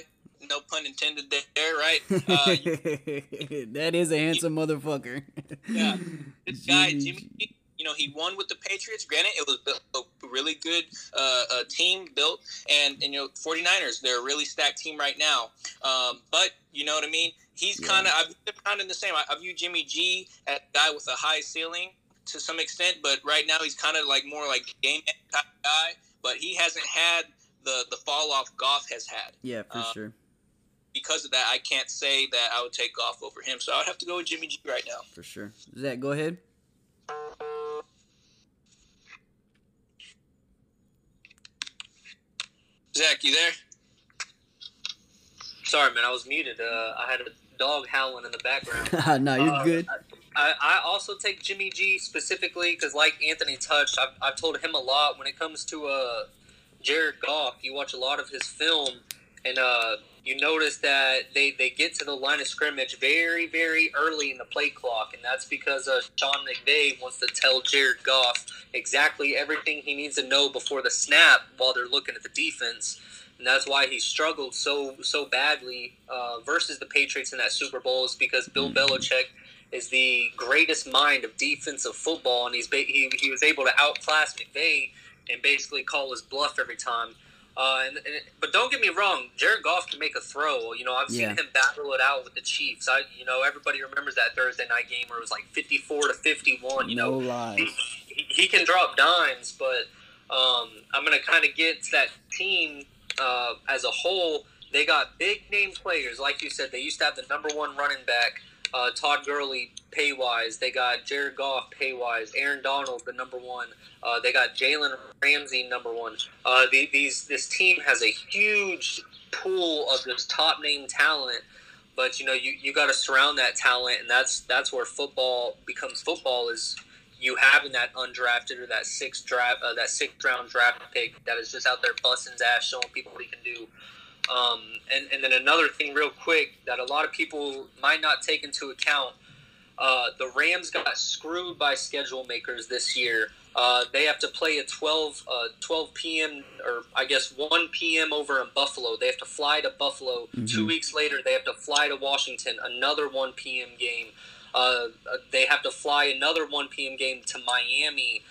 No pun intended there, right? Uh, that is a handsome motherfucker. Yeah. this guy, Jimmy you know, he won with the Patriots. Granted, it was a really good uh, uh, team built, and, and, you know, 49ers, they're a really stacked team right now. Um, but, you know what I mean? He's kind of, I'm him kind of the same. I, I view Jimmy G as a guy with a high ceiling to some extent, but right now he's kind of like more like game type guy, but he hasn't had the, the fall off Goff has had. yeah, for Uh, sure, Because of that, I can't say that I would take Goff over him, so I would have to go with Jimmy G right now. for sure. Zach, go ahead. Zach, you there? Sorry, man, I was muted. Uh, I had a dog howling in the background. no, you're Uh, good. I, I also take Jimmy G specifically because, like Anthony touched, I've, I've told him a lot when it comes to uh, Jared Goff. You watch a lot of his film, and uh, you notice that they, they get to the line of scrimmage very, very early in the play clock, and that's because uh, Sean McVay wants to tell Jared Goff exactly everything he needs to know before the snap while they're looking at the defense. And that's why he struggled so so badly uh, versus the Patriots in that Super Bowl is because Bill Mm-hmm. Belichick is the greatest mind of defensive football, and he's ba- he, he was able to outclass McVay and basically call his bluff every time. Uh, and, and, but don't get me wrong, Jared Goff can make a throw. You know, I've seen Yeah. him battle it out with the Chiefs. I, you know, everybody remembers that Thursday night game where it was like fifty-four to fifty-one. You no know, lies. he, he can drop dimes, but um, I'm going to kind of get to that team uh, as a whole. They got big name players, like you said. They used to have the number one running back, uh, Todd Gurley, pay wise. They got Jared Goff, pay wise. Aaron Donald, the number one. Uh, they got Jalen Ramsey, number one. Uh, the, these this team has a huge pool of this top name talent. But you know you, you got to surround that talent, and that's that's where football becomes football. Is you having that undrafted or that sixth draft, uh, that sixth round draft pick that is just out there busting ass, showing people what he can do. Um, and and then another thing, real quick, that a lot of people might not take into account. Uh, the Rams got screwed by schedule makers this year. Uh, they have to play at 12, uh, 12 p.m. or I guess 1 p.m. over in Buffalo. They have to fly to Buffalo. Two weeks later, they have to fly to Washington, another 1 p.m. game. Uh, uh, they have to fly another 1 p.m. game to Miami.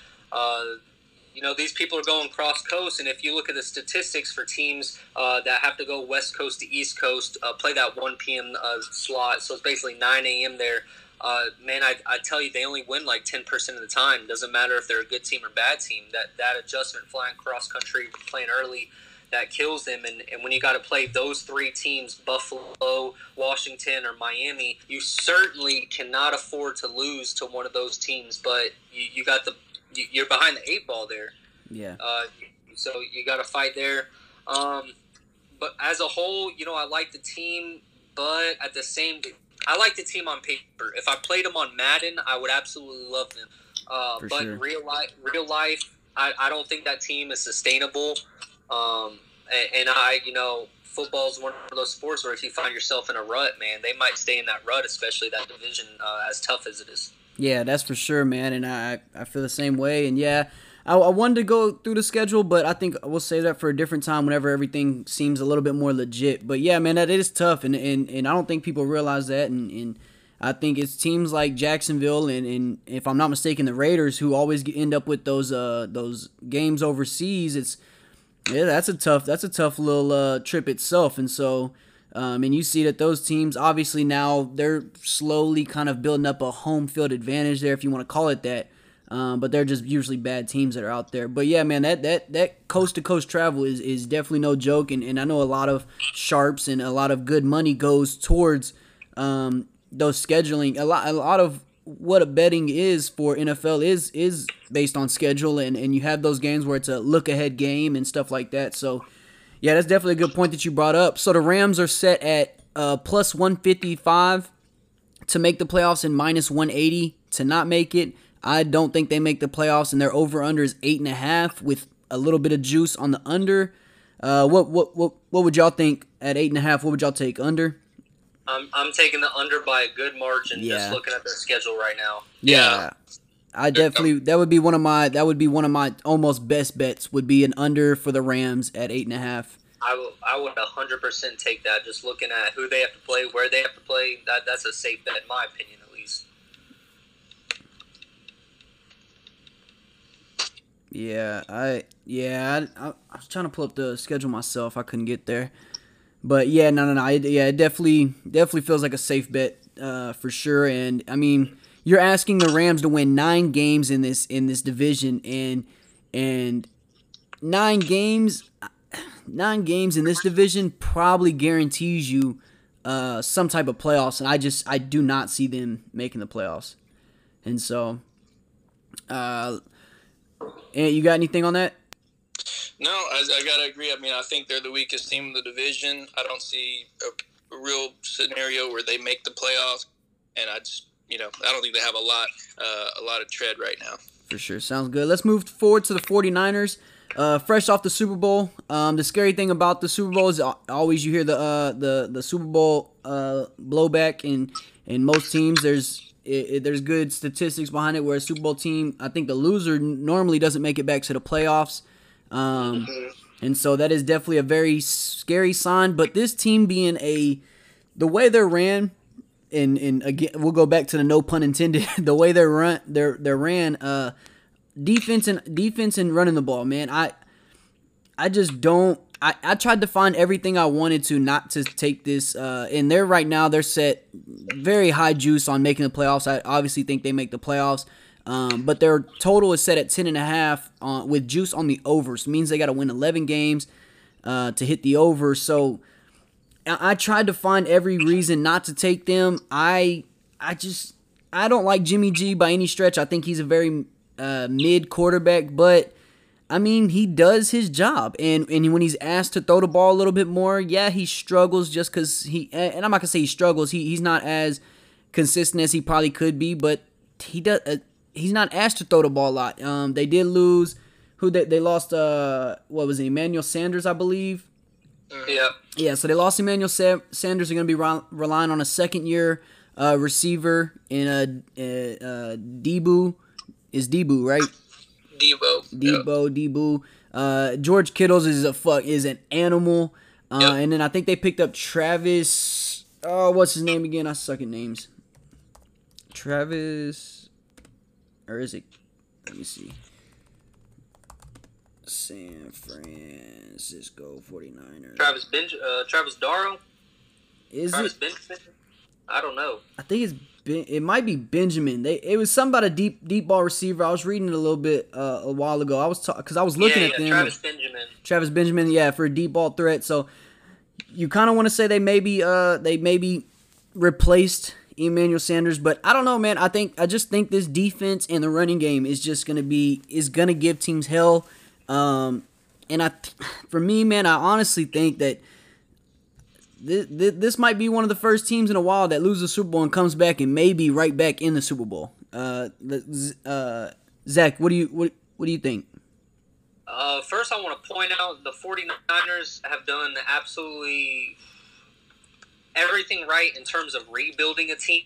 You know, these people are going cross coast, and if you look at the statistics for teams uh, that have to go west coast to east coast, uh, play that 1 p.m. Uh, slot, so it's basically 9 a.m. there. Uh, man, I, I tell you, they only win like 10% of the time. Doesn't matter if they're a good team or bad team. That that adjustment flying cross country, playing early, that kills them. And, and when you got to play those three teams, Buffalo, Washington, or Miami, you certainly cannot afford to lose to one of those teams. But you, you got the you're behind the eight ball there. Yeah. Uh, so you got to fight there. Um, but as a whole, you know, I like the team, but at the same, I like the team on paper. If I played them on Madden, I would absolutely love them. Uh, but sure. real life, real life, I, I don't think that team is sustainable. Um, and, and I, you know, football is one of those sports where if you find yourself in a rut, man, they might stay in that rut, especially that division, uh, as tough as it is. Yeah, that's for sure, man. And I I feel the same way. And yeah, I, I wanted to go through the schedule, but I think we'll save that for a different time whenever everything seems a little bit more legit. But yeah, man, that is tough, and and, and I don't think people realize that. And, and I think it's teams like Jacksonville and, and if I'm not mistaken, the Raiders who always end up with those uh those games overseas. It's yeah, that's a tough that's a tough little uh, trip itself, and so. Um, and you see that those teams, obviously now they're slowly kind of building up a home field advantage there, if you want to call it that. Um, but they're just usually bad teams that are out there. But yeah, man, that that that coast to coast travel is is definitely no joke, and, and I know a lot of sharps and a lot of good money goes towards um, those scheduling. A lot a lot of what a betting is for NFL is is based on schedule, and and you have those games where it's a look ahead game and stuff like that. So. Yeah, that's definitely a good point that you brought up. So the Rams are set at uh, plus 155 to make the playoffs and minus 180 to not make it. I don't think they make the playoffs, and their over under is eight and a half with a little bit of juice on the under. Uh, what what what what would y'all think at eight and a half? What would y'all take under? I'm, I'm taking the under by a good margin Yeah. just looking at their schedule right now. Yeah. I definitely that would be one of my that would be one of my almost best bets would be an under for the Rams at eight and a half. I will, I would 100% take that. Just looking at who they have to play, where they have to play, that that's a safe bet in my opinion, at least. Yeah, I yeah I, I, I was trying to pull up the schedule myself. I couldn't get there, but yeah, no, no, no. It, yeah, it definitely definitely feels like a safe bet uh, for sure. And I mean, you're asking the Rams to win nine games in this in this division, and and nine games, nine games in this division probably guarantees you uh, some type of playoffs. And I just I do not see them making the playoffs, and so. Uh, and you got anything on that? No, I, I gotta agree. I mean, I think they're the weakest team in the division. I don't see a real scenario where they make the playoffs, and I just, you know, I don't think they have a lot, uh, a lot of tread right now. For sure. Sounds good. Let's move forward to the 49ers. uh, fresh off the Super Bowl. Um, the scary thing about the Super Bowl is always you hear the uh, the the Super Bowl uh, blowback in in most teams. There's it, it, there's good statistics behind it. Where a Super Bowl team, I think the loser normally doesn't make it back to the playoffs. Um, and so that is definitely a very scary sign. But this team being a the way they're ran, and and again we'll go back to the no pun intended. the way they're run they're they're ran uh defense and defense and running the ball, man. I I just don't I, I tried to find everything I wanted to not to take this uh and they're right now they're set very high juice on making the playoffs. I obviously think they make the playoffs. Um, but their total is set at 10 and a half uh, with juice on the overs. Means they got to win 11 games uh, to hit the over. So I, tried to find every reason not to take them. I I just I don't like Jimmy G by any stretch. I think he's a very uh, mid quarterback, but I mean he does his job. And and when he's asked to throw the ball a little bit more, yeah, he struggles just because he. And I'm not gonna say he struggles. He he's not as consistent as he probably could be, but he does. Uh, he's not asked to throw the ball a lot. Um, they did lose. Who they, they lost? Uh, what was it? Emmanuel Sanders, I believe. Yeah. Yeah. So they lost Emmanuel Sa- Sanders. They're going to be re- relying on a second year uh, receiver in a, a, a Deebo. Is Deebo right? Deebo. Deebo. Yep. Deebo. Uh, George Kittle's is a fuck is an animal. Uh, yep. And then I think they picked up Travis. Oh, what's his name again? I suck at names. Travis or is it? Let me see. San Francisco 49ers. Travis Benj- uh, Travis Darrow? Is Travis it? Benjamin? I don't know. I think it's ben- it might be Benjamin. They it was something about a deep deep ball receiver. I was reading it a little bit uh, a while ago. I was because ta- I was looking yeah, at yeah, them. Travis Benjamin. Travis Benjamin, yeah, for a deep ball threat. So you kind of want to say they maybe uh they maybe replaced Emmanuel Sanders, but I don't know, man. I think I just think this defense and the running game is just gonna be is gonna give teams hell. Um, and I, for me, man, I honestly think that this, this might be one of the first teams in a while that loses the Super Bowl and comes back and maybe right back in the Super Bowl. Uh, uh, Zach, what do you what what do you think? Uh, first, I want to point out the 49ers have done absolutely everything right in terms of rebuilding a team.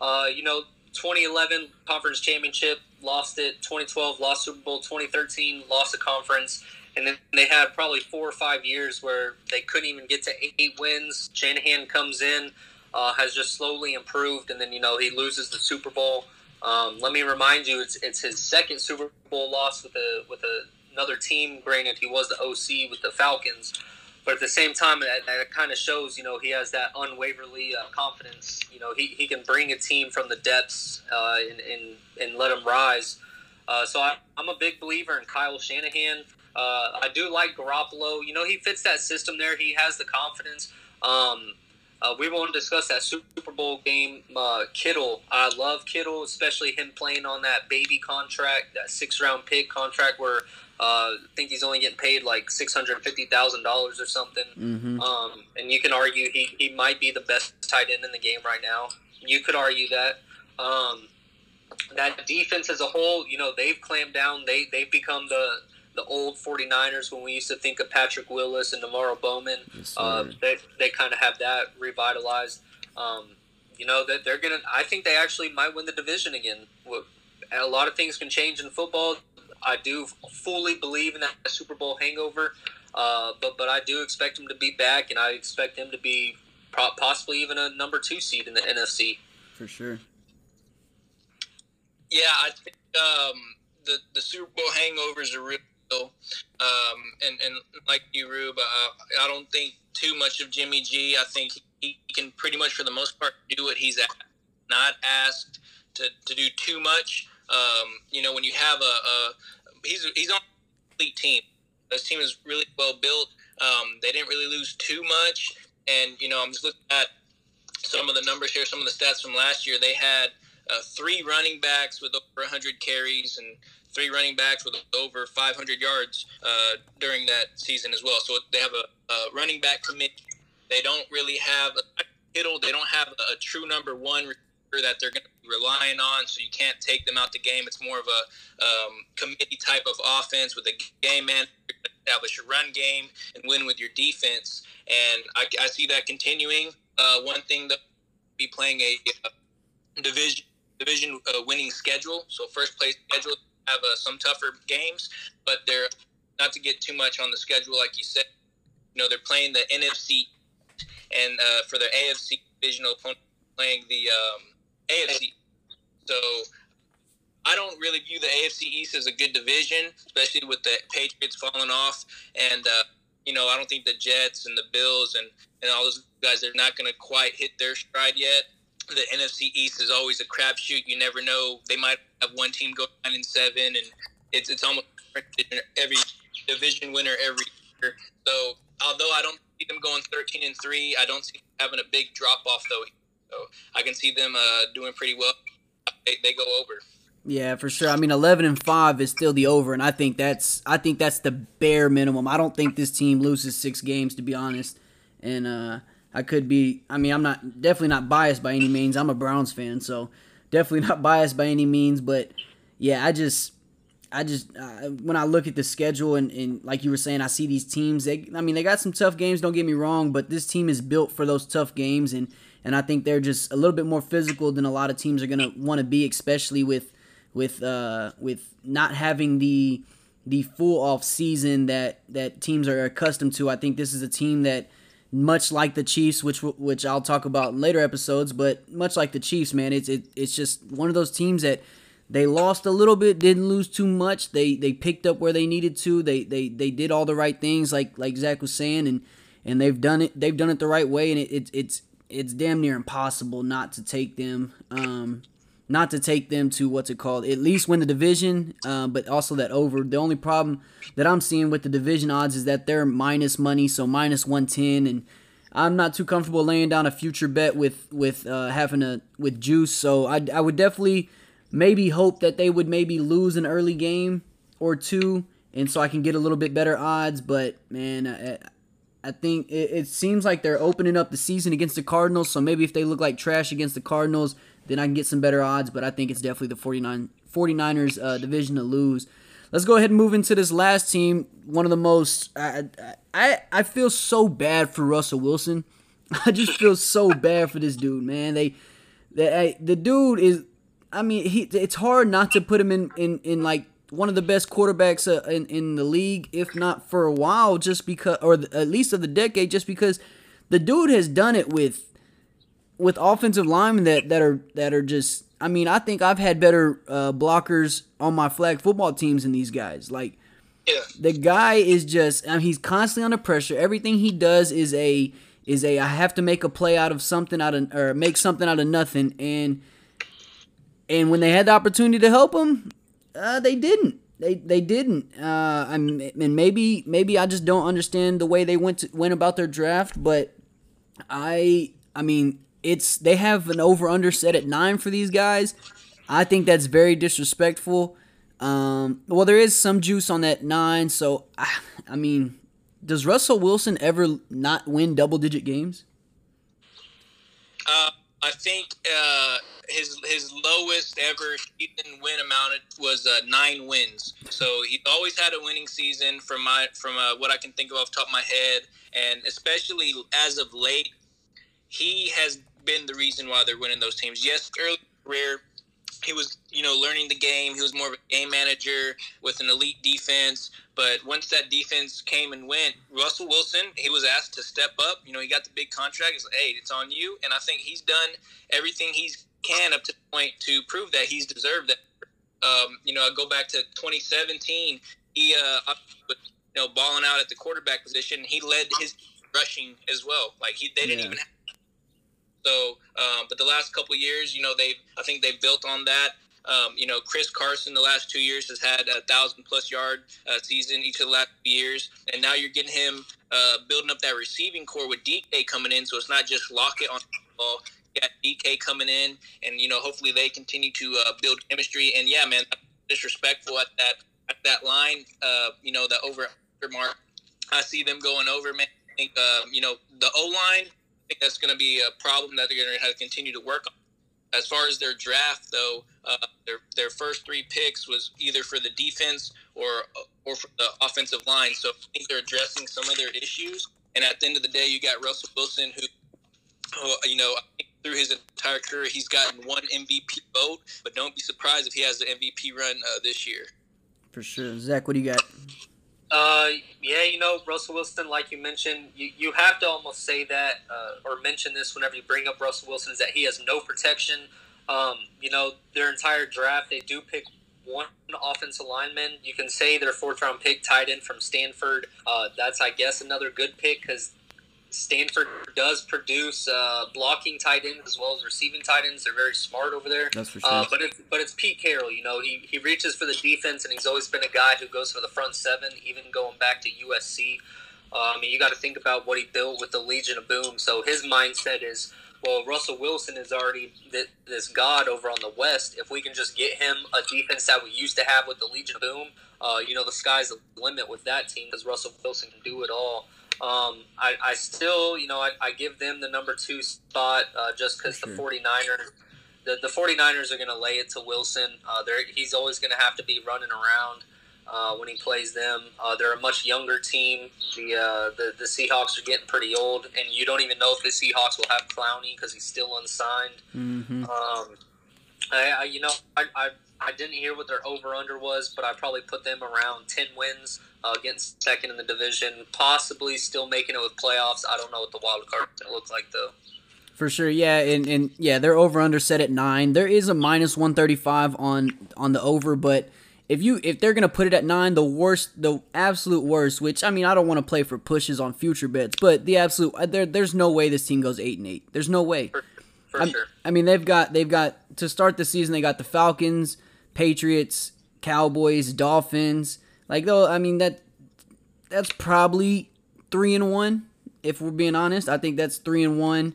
Uh, you know, 2011 conference championship, lost it. 2012 lost Super Bowl. 2013 lost the conference, and then they had probably four or five years where they couldn't even get to eight wins. Shanahan comes in, uh, has just slowly improved, and then you know he loses the Super Bowl. Um, let me remind you, it's it's his second Super Bowl loss with a with a, another team. Granted, he was the OC with the Falcons. But at the same time, that, that kind of shows, you know, he has that unwaverly uh, confidence. You know, he, he can bring a team from the depths uh, and, and, and let them rise. Uh, so I, am a big believer in Kyle Shanahan. Uh, I do like Garoppolo. You know, he fits that system there. He has the confidence. Um, uh, we won't discuss that Super Bowl game. Uh, Kittle, I love Kittle, especially him playing on that baby contract, that six round pick contract where uh, I think he's only getting paid like six hundred fifty thousand dollars or something. Mm-hmm. Um, and you can argue he, he might be the best tight end in the game right now. You could argue that. Um, that defense as a whole, you know, they've clamped down. They they've become the the old 49ers when we used to think of Patrick Willis and NaVorro Bowman. Yes, uh, they they kind of have that revitalized. Um, you know that they're gonna. I think they actually might win the division again. A lot of things can change in football. I do fully believe in that Super Bowl hangover, uh, but but I do expect him to be back, and I expect him to be possibly even a number two seed in the NFC. For sure. Yeah, I think um, the the Super Bowl hangovers are real. Um, and and like you, Rube, uh, I don't think too much of Jimmy G. I think he, he can pretty much, for the most part, do what he's at. Not asked to, to do too much. Um, you know, when you have a, a he's he's on a complete team. This team is really well built. Um, they didn't really lose too much, and you know, I'm just looking at some of the numbers here, some of the stats from last year. They had uh, three running backs with over 100 carries and three running backs with over 500 yards uh, during that season as well. So they have a, a running back commit. They don't really have a Kittle. They don't have a, a true number one that they're going to be relying on, so you can't take them out the game. It's more of a um, committee type of offense with a game man establish a run game and win with your defense. And I, I see that continuing. Uh, one thing that be playing a, a division division uh, winning schedule, so first place schedule have uh, some tougher games, but they're not to get too much on the schedule, like you said. You know, they're playing the NFC, and uh, for their AFC divisional opponent, playing the um, AFC. So I don't really view the AFC East as a good division, especially with the Patriots falling off. And, uh, you know, I don't think the Jets and the Bills and, and all those guys they're not going to quite hit their stride yet. The NFC East is always a crapshoot. You never know. They might have one team go nine and seven, and it's it's almost every division winner every year. So although I don't see them going thirteen and three, I don't see them having a big drop off though. So I can see them uh, doing pretty well. They, they go over. Yeah, for sure. I mean, eleven and five is still the over, and I think that's I think that's the bare minimum. I don't think this team loses six games, to be honest. And uh, I could be. I mean, I'm not definitely not biased by any means. I'm a Browns fan, so definitely not biased by any means. But yeah, I just, I just uh, when I look at the schedule and, and like you were saying, I see these teams. They, I mean, they got some tough games. Don't get me wrong, but this team is built for those tough games, and and I think they're just a little bit more physical than a lot of teams are gonna want to be, especially with with uh, with not having the the full off season that that teams are accustomed to. I think this is a team that much like the Chiefs, which which I'll talk about in later episodes, but much like the Chiefs, man, it's it, it's just one of those teams that they lost a little bit, didn't lose too much. They they picked up where they needed to. They they they did all the right things, like like Zach was saying, and and they've done it. They've done it the right way, and it, it it's it's damn near impossible not to take them. Um, not to take them to what's it called, at least win the division, uh, but also that over. The only problem that I'm seeing with the division odds is that they're minus money, so minus 110, and I'm not too comfortable laying down a future bet with with uh, having a with juice. So I, I would definitely maybe hope that they would maybe lose an early game or two, and so I can get a little bit better odds. But man, I, I think it, it seems like they're opening up the season against the Cardinals. So maybe if they look like trash against the Cardinals then I can get some better odds. But I think it's definitely the 49, 49ers uh, division to lose. Let's go ahead and move into this last team. One of the most I I I feel so bad for Russell Wilson. I just feel so bad for this dude, man. They, they the dude is. I mean, he. It's hard not to put him in in in like one of the best quarterbacks uh, in in the league, if not for a while, just because, or at least of the decade, just because the dude has done it with with offensive linemen that, that are that are just I mean, I think I've had better uh, blockers on my flag football teams than these guys. Like yeah. the guy is just I mean, he's constantly under pressure. Everything he does is a is a I have to make a play out of something out of or make something out of nothing and and when they had the opportunity to help him, uh, they didn't. They they didn't. Uh, I'm, and maybe maybe I just don't understand the way they went to, went about their draft, but I I mean it's they have an over under set at nine for these guys. I think that's very disrespectful. Um, well, there is some juice on that nine, so I, I mean, does Russell Wilson ever not win double digit games? Uh, I think uh, his lowest ever season win amount was uh, nine wins. So he always had a winning season from my from uh, what I can think of off top of my head, and especially as of late, he has been the reason why they're winning those teams. Yes, early career, he was, you know, learning the game. He was more of a game manager with an elite defense. But once that defense came and went, Russell Wilson, he was asked to step up. You know, he got the big contract. He's like, hey, it's on you. And I think he's done everything he can up to the point to prove that he's deserved that. Um, you know, I go back to 2017. He, uh, you know, balling out at the quarterback position. He led his rushing as well. Like he, they didn't yeah. even have so, um, but the last couple years, you know, they've I think they've built on that. Um, you know, Chris Carson the last two years has had a thousand plus yard uh, season each of the last years, and now you're getting him uh, building up that receiving corps with DK coming in. So it's not just Lockett on the ball. Got DK coming in, and you know, hopefully they continue to uh, build chemistry. And yeah, man, disrespectful at that at that line. Uh, you know, the over mark. I see them going over, man. I think uh, you know the O line I think that's going to be a problem that they're going to have to continue to work on. as far as their draft, though, uh, their their first three picks was either for the defense or or for the offensive line. So I think they're addressing some of their issues. And at the end of the day, you got Russell Wilson, who, who you know, through his entire career, he's gotten one MVP vote. But don't be surprised if he has the MVP run uh, this year. For sure, Zach. What do you got? Uh, yeah, you know, Russell Wilson, like you mentioned, you, you have to almost say that uh, or mention this whenever you bring up Russell Wilson is that he has no protection. Um, you know, their entire draft, they do pick one offensive lineman. You can say their fourth round pick tight end from Stanford. Uh, that's, I guess, another good pick because Stanford does produce uh, blocking tight ends as well as receiving tight ends. They're very smart over there. That's for Uh, sure. but it's but it's Pete Carroll. You know, he, he reaches for the defense, and he's always been a guy who goes for the front seven, even going back to USC. Uh, I mean, you got to think about what he built with the Legion of Boom. So his mindset is, well, Russell Wilson is already th- this god over on the West. If we can just get him a defense that we used to have with the Legion of Boom, uh, you know, the sky's the limit with that team because Russell Wilson can do it all. Um, I, I still, you know, I, I give them the number two spot uh, just because the sure. 49ers, the, the 49ers are going to lay it to Wilson. Uh, they're, he's always going to have to be running around uh, when he plays them. Uh, they're a much younger team. The, uh, the the Seahawks are getting pretty old, and you don't even know if the Seahawks will have Clowney because he's still unsigned. Mm-hmm. Um, I, I you know I, I I didn't hear what their over under was, but I probably put them around ten wins uh, against second in the division, possibly still making it with playoffs. I don't know what the wild card is going to look like though. For sure, yeah, and, and yeah, they're over under set at nine. There is a minus one thirty five on on the over, but if you if they're gonna put it at nine, the worst, the absolute worst, which I mean, I don't want to play for pushes on future bets, but the absolute uh, there there's no way this team goes eight and eight. There's no way. For, for sure. I mean, they've got they've got to start the season. They got the Falcons, Patriots, Cowboys, Dolphins. Like though, I mean that that's probably three and one. If we're being honest, I think that's three and one.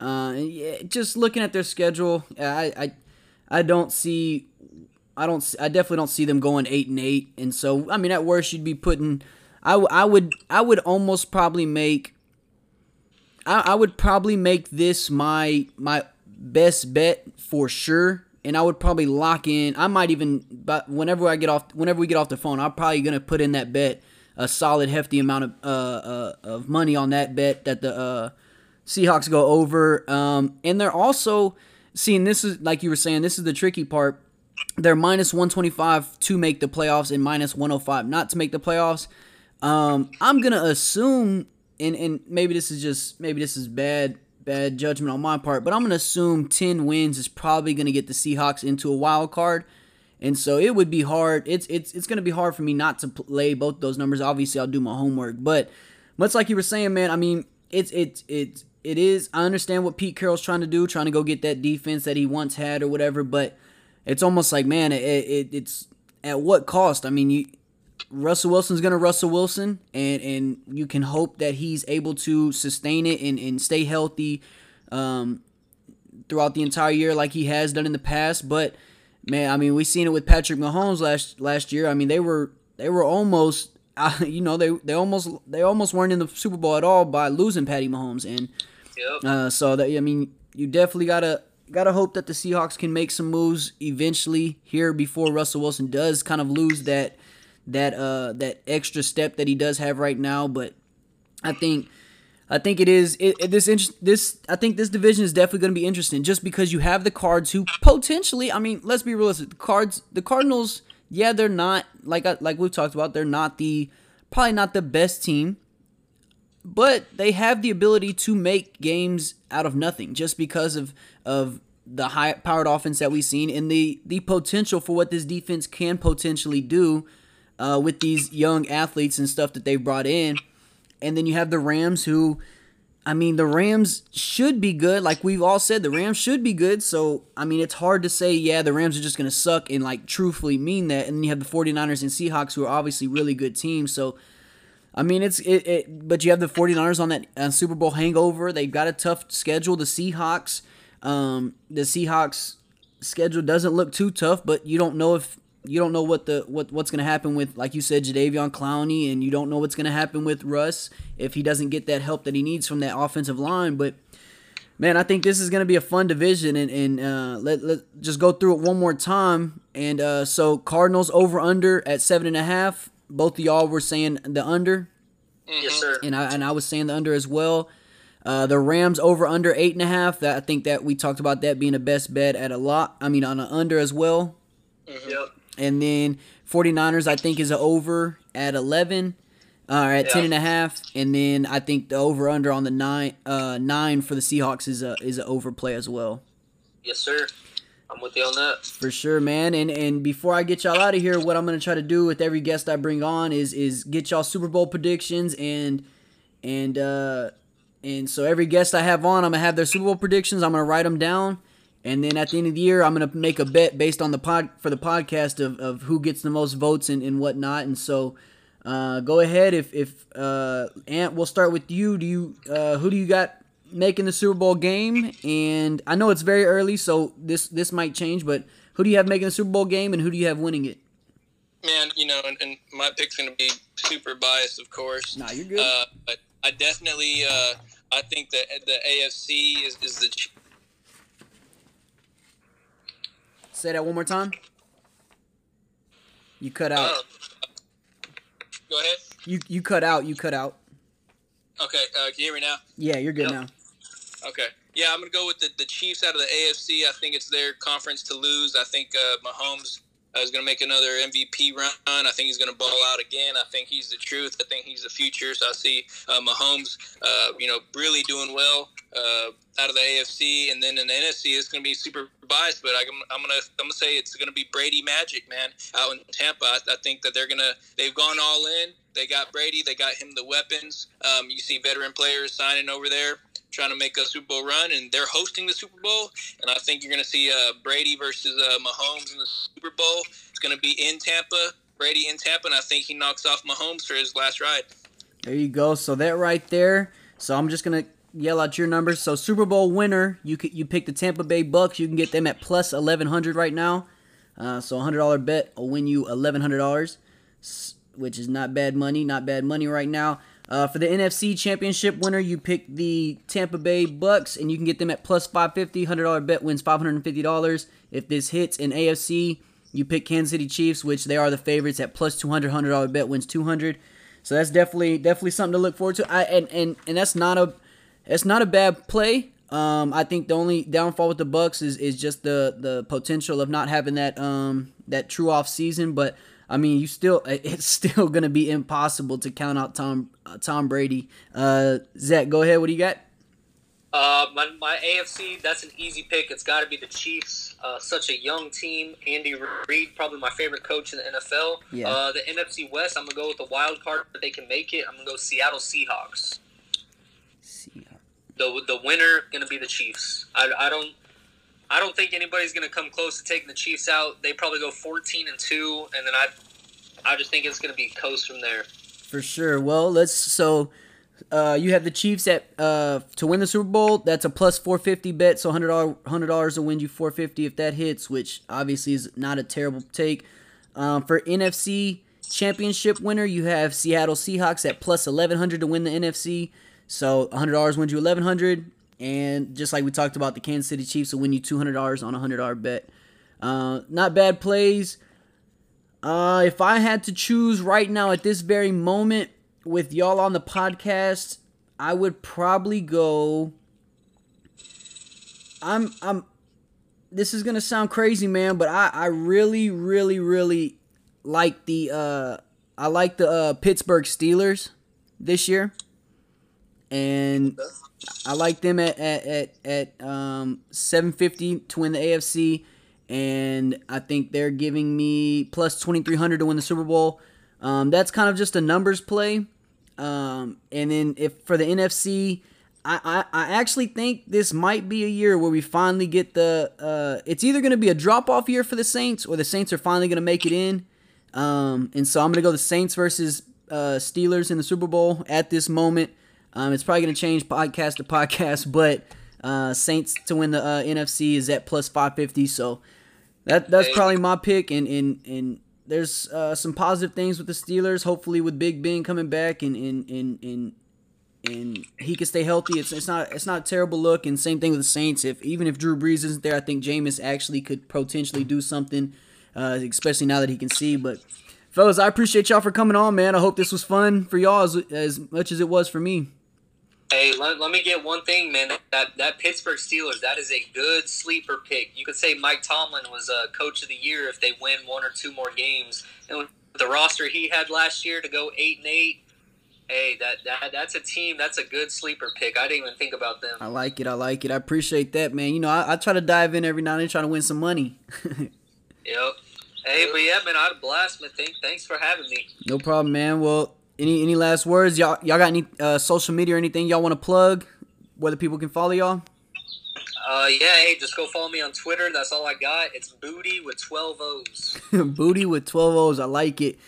Uh, yeah, just looking at their schedule, I I I don't see. I don't. I definitely don't see them going eight and eight. And so, I mean, at worst, you'd be putting. I, I would. I would almost probably make. I, I would probably make this my my best bet for sure, and I would probably lock in. I might even, but whenever I get off, whenever we get off the phone, I'm probably gonna put in that bet a solid hefty amount of uh, uh of money on that bet that the uh Seahawks go over. Um, and they're also seeing this is like you were saying, this is the tricky part. They're minus 125 to make the playoffs and minus 105 not to make the playoffs. Um, I'm gonna assume, and and maybe this is just maybe this is bad bad judgment on my part, but I'm gonna assume 10 wins is probably gonna get the Seahawks into a wild card. And so it would be hard. It's it's it's gonna be hard for me not to play both those numbers. Obviously, I'll do my homework, but much like you were saying, man. I mean, it's it's it's it is. I understand what Pete Carroll's trying to do, trying to go get that defense that he once had or whatever. But it's almost like, man, it, it it's at what cost? I mean, you Russell Wilson's gonna Russell Wilson, and and you can hope that he's able to sustain it and and stay healthy. Um, throughout the entire year like he has done in the past. But man, I mean, we seen it with Patrick Mahomes last last year. I mean, they were they were almost uh, you know they they almost they almost weren't in the Super Bowl at all by losing Patty Mahomes, and Yep. uh, so that I mean, you definitely gotta gotta hope that the Seahawks can make some moves eventually here before Russell Wilson does kind of lose that that uh that extra step that he does have right now. But I think I think it is it, it- this inter- this I think this division is definitely going to be interesting just because you have the Cards who potentially I mean let's be realistic the Cards the Cardinals yeah they're not like I, like we've talked about they're not the probably not the best team but they have the ability to make games out of nothing just because of of the high powered offense that we've seen and the the potential for what this defense can potentially do uh, with these young athletes and stuff that they've brought in. And then you have the Rams who I mean the Rams should be good like we've all said the Rams should be good so I mean it's hard to say yeah the Rams are just going to suck and like truthfully mean that and then you have the 49ers and Seahawks who are obviously really good teams so I mean, it's it, it but you have the 49ers on that uh, Super Bowl hangover. They've got a tough schedule. The Seahawks, um, the Seahawks schedule doesn't look too tough, but you don't know if you don't know what the what what's going to happen with like you said Jadeveon Clowney and you don't know what's going to happen with Russ if he doesn't get that help that he needs from that offensive line, but Man, I think this is going to be a fun division, and, and uh, let let just go through it one more time. And uh, so Cardinals over under at seven and a half. Both of y'all were saying the under. Mm-hmm. Yes, sir. And I and I was saying the under as well. Uh, the Rams over under eight and a half. That I think that we talked about that being a best bet at a lot. I mean on an under as well. Mm-hmm. Yep. And then 49ers I think is over at 11 uh, at yeah. 10 and a half and then I think the over under on the 9 uh 9 for the Seahawks is a is an overplay as well. Yes, sir. I'm with you on that. For sure, man. And and before I get y'all out of here, what I'm gonna try to do with every guest I bring on is is get y'all Super Bowl predictions and and uh and so every guest I have on, I'm gonna have their Super Bowl predictions. I'm gonna write them down, and then at the end of the year, I'm gonna make a bet based on the pod for the podcast of, of who gets the most votes and, and whatnot. And so uh, go ahead if if uh, Ant, we'll start with you. Do you uh, who do you got making the Super Bowl game? And I know it's very early, so this this might change. But who do you have making the Super Bowl game, and who do you have winning it? Man, you know, and, and my pick's gonna be super biased, of course. Nah, you're good. Uh, but I definitely, uh, I think that the AFC is, is the. Say that one more time. You cut out. Uh, Go ahead. You you cut out. You cut out. Okay. Uh, can you hear me now? Yeah, you're good yep. now. Okay. Yeah, I'm gonna go with the, the Chiefs out of the AFC. I think it's their conference to lose. I think uh, Mahomes uh, is going to make another MVP run. I think he's going to ball out again. I think he's the truth. I think he's the future. So I see uh, Mahomes, uh, you know, really doing well uh, out of the AFC, and then in the NFC, it's going to be super biased. But I, am going to I'm going to say it's going to be Brady magic, man, out in Tampa. I, I think that they're going to they've gone all in. They got Brady. They got him the weapons. Um, you see veteran players signing over there trying to make a Super Bowl run, and they're hosting the Super Bowl. And I think you're going to see uh, Brady versus uh, Mahomes in the Super Bowl. It's going to be in Tampa, Brady in Tampa, and I think he knocks off Mahomes for his last ride. There you go. So that right there. So I'm just going to yell out your numbers. So Super Bowl winner, you you pick the Tampa Bay Bucks. You can get them at plus 1100 right now. Uh, so a hundred dollar bet will win you eleven hundred dollars, which is not bad money. Not bad money right now. Uh, for the NFC Championship winner, you pick the Tampa Bay Bucks, and you can get them at plus 550. $100 bet wins $550. If this hits in AFC, you pick Kansas City Chiefs, which they are the favorites at plus 200. $100 bet wins 200. So that's definitely definitely something to look forward to. I, and, and and that's not a that's not a bad play. Um, I think the only downfall with the Bucks is, is just the the potential of not having that um that true off season, but I mean, you still it's still gonna be impossible to count out Tom uh, Tom Brady. Uh, Zach, go ahead. What do you got? Uh, my, my AFC, that's an easy pick. It's got to be the Chiefs. Uh, such a young team. Andy Reid, probably my favorite coach in the NFL. Yeah. Uh, the NFC West, I'm gonna go with the wild card, but they can make it. I'm gonna go Seattle Seahawks. Seahawks. The the winner gonna be the Chiefs. I, I don't I don't think anybody's going to come close to taking the Chiefs out. They probably go 14 and 2 and then I I just think it's going to be coast from there. For sure. Well, let's so uh, you have the Chiefs at uh, to win the Super Bowl. That's a plus 450 bet, so $100 $100 will win you 450 if that hits, which obviously is not a terrible take. Um, for NFC championship winner, you have Seattle Seahawks at plus 1100 to win the NFC. So $100 wins you 1100 and just like we talked about, the Kansas City Chiefs will win you $200 on a $100 bet. Uh, not bad plays. Uh, if I had to choose right now at this very moment with y'all on the podcast, I would probably go. I'm I'm. This is gonna sound crazy, man, but I I really really really like the uh I like the uh, Pittsburgh Steelers this year, and I like them at at at, at um, 750 to win the AFC, and I think they're giving me plus 2300 to win the Super Bowl. Um, that's kind of just a numbers play. Um, and then if for the NFC, I, I, I actually think this might be a year where we finally get the. Uh, it's either going to be a drop off year for the Saints, or the Saints are finally going to make it in. Um, and so I'm going to go the Saints versus uh, Steelers in the Super Bowl at this moment. Um, it's probably going to change podcast to podcast, but uh, Saints to win the uh, NFC is at plus 550. So that that's probably my pick. And and and there's uh, some positive things with the Steelers. Hopefully with Big Ben coming back and and and, and and he can stay healthy, it's it's not it's not a terrible look. And same thing with the Saints. If even if Drew Brees isn't there, I think Jameis actually could potentially do something, uh, especially now that he can see. But fellas, I appreciate y'all for coming on, man. I hope this was fun for y'all as, as much as it was for me. Hey, let, let me get one thing, man. That that Pittsburgh Steelers, that is a good sleeper pick. You could say Mike Tomlin was a coach of the year if they win one or two more games. And with the roster he had last year to go eight and eight, hey, that, that that's a team. That's a good sleeper pick. I didn't even think about them. I like it. I like it. I appreciate that, man. You know, I, I try to dive in every now and then, trying to win some money. yep. Hey, but yeah, man, I had a blast, man. Thank, thanks for having me. No problem, man. Well, any any last words? Y'all y'all got any uh, social media or anything y'all want to plug? Whether people can follow y'all? Uh, yeah, hey, just go follow me on Twitter. That's all I got. It's Booty with 12 O's. Booty with 12 O's. I like it.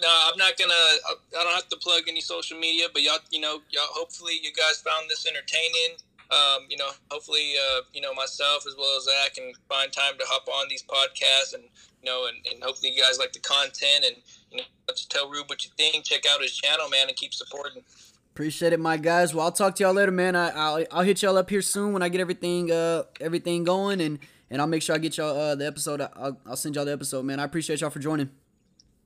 No, I'm not gonna. I don't have to plug any social media, but y'all, you know, y'all. Hopefully, you guys found this entertaining. Um, you know, hopefully, uh, you know, myself as well as Zach can find time to hop on these podcasts, and you know, and, and hopefully, you guys like the content, and you know, just tell Rube what you think. Check out his channel, man, and keep supporting. Appreciate it, my guys. Well, I'll talk to y'all later, man. I, will I'll hit y'all up here soon when I get everything uh everything going, and and I'll make sure I get y'all uh the episode. I'll, I'll send y'all the episode, man. I appreciate y'all for joining.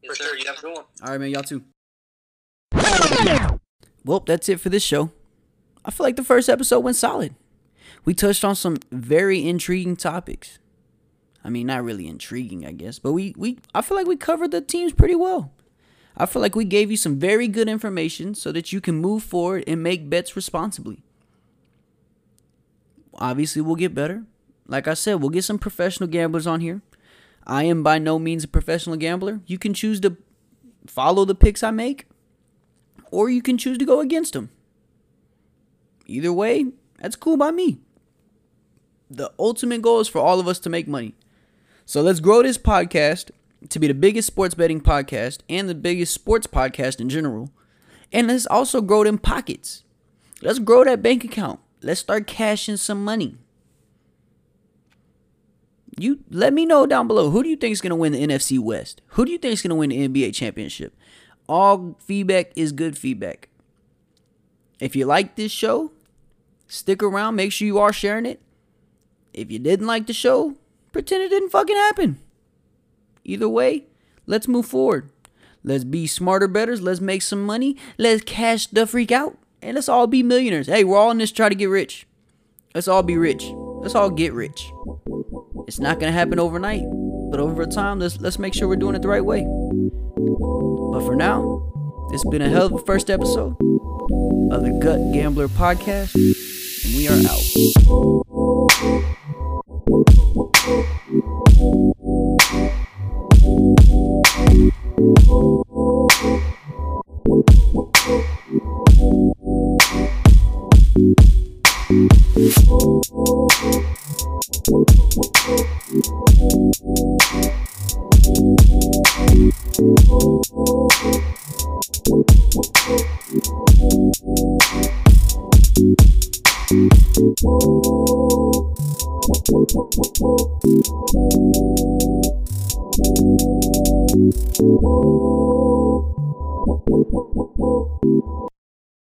Yes, sir. You have a good one. All right, man. Y'all too. Well, that's it for this show. I feel like the first episode went solid. We touched on some very intriguing topics. I mean, not really intriguing, I guess, but we we I feel like we covered the teams pretty well. I feel like we gave you some very good information so that you can move forward and make bets responsibly. Obviously, we'll get better. Like I said, we'll get some professional gamblers on here. I am by no means a professional gambler. You can choose to follow the picks I make, or you can choose to go against them. Either way, that's cool by me. The ultimate goal is for all of us to make money. So let's grow this podcast to be the biggest sports betting podcast and the biggest sports podcast in general. And let's also grow them pockets. Let's grow that bank account. Let's start cashing some money. You let me know down below who do you think is going to win the NFC West? Who do you think is going to win the NBA championship? All feedback is good feedback. If you like this show, stick around, make sure you are sharing it. If you didn't like the show, pretend it didn't fucking happen. Either way, let's move forward. Let's be smarter betters. Let's make some money. Let's cash the freak out. And let's all be millionaires. Hey, we're all in this try to get rich. Let's all be rich. Let's all get rich. It's not gonna happen overnight, but over time, let's let's make sure we're doing it the right way. But for now, it's been a hell of a first episode of the Gut Gambler Podcast, and we are out. Thank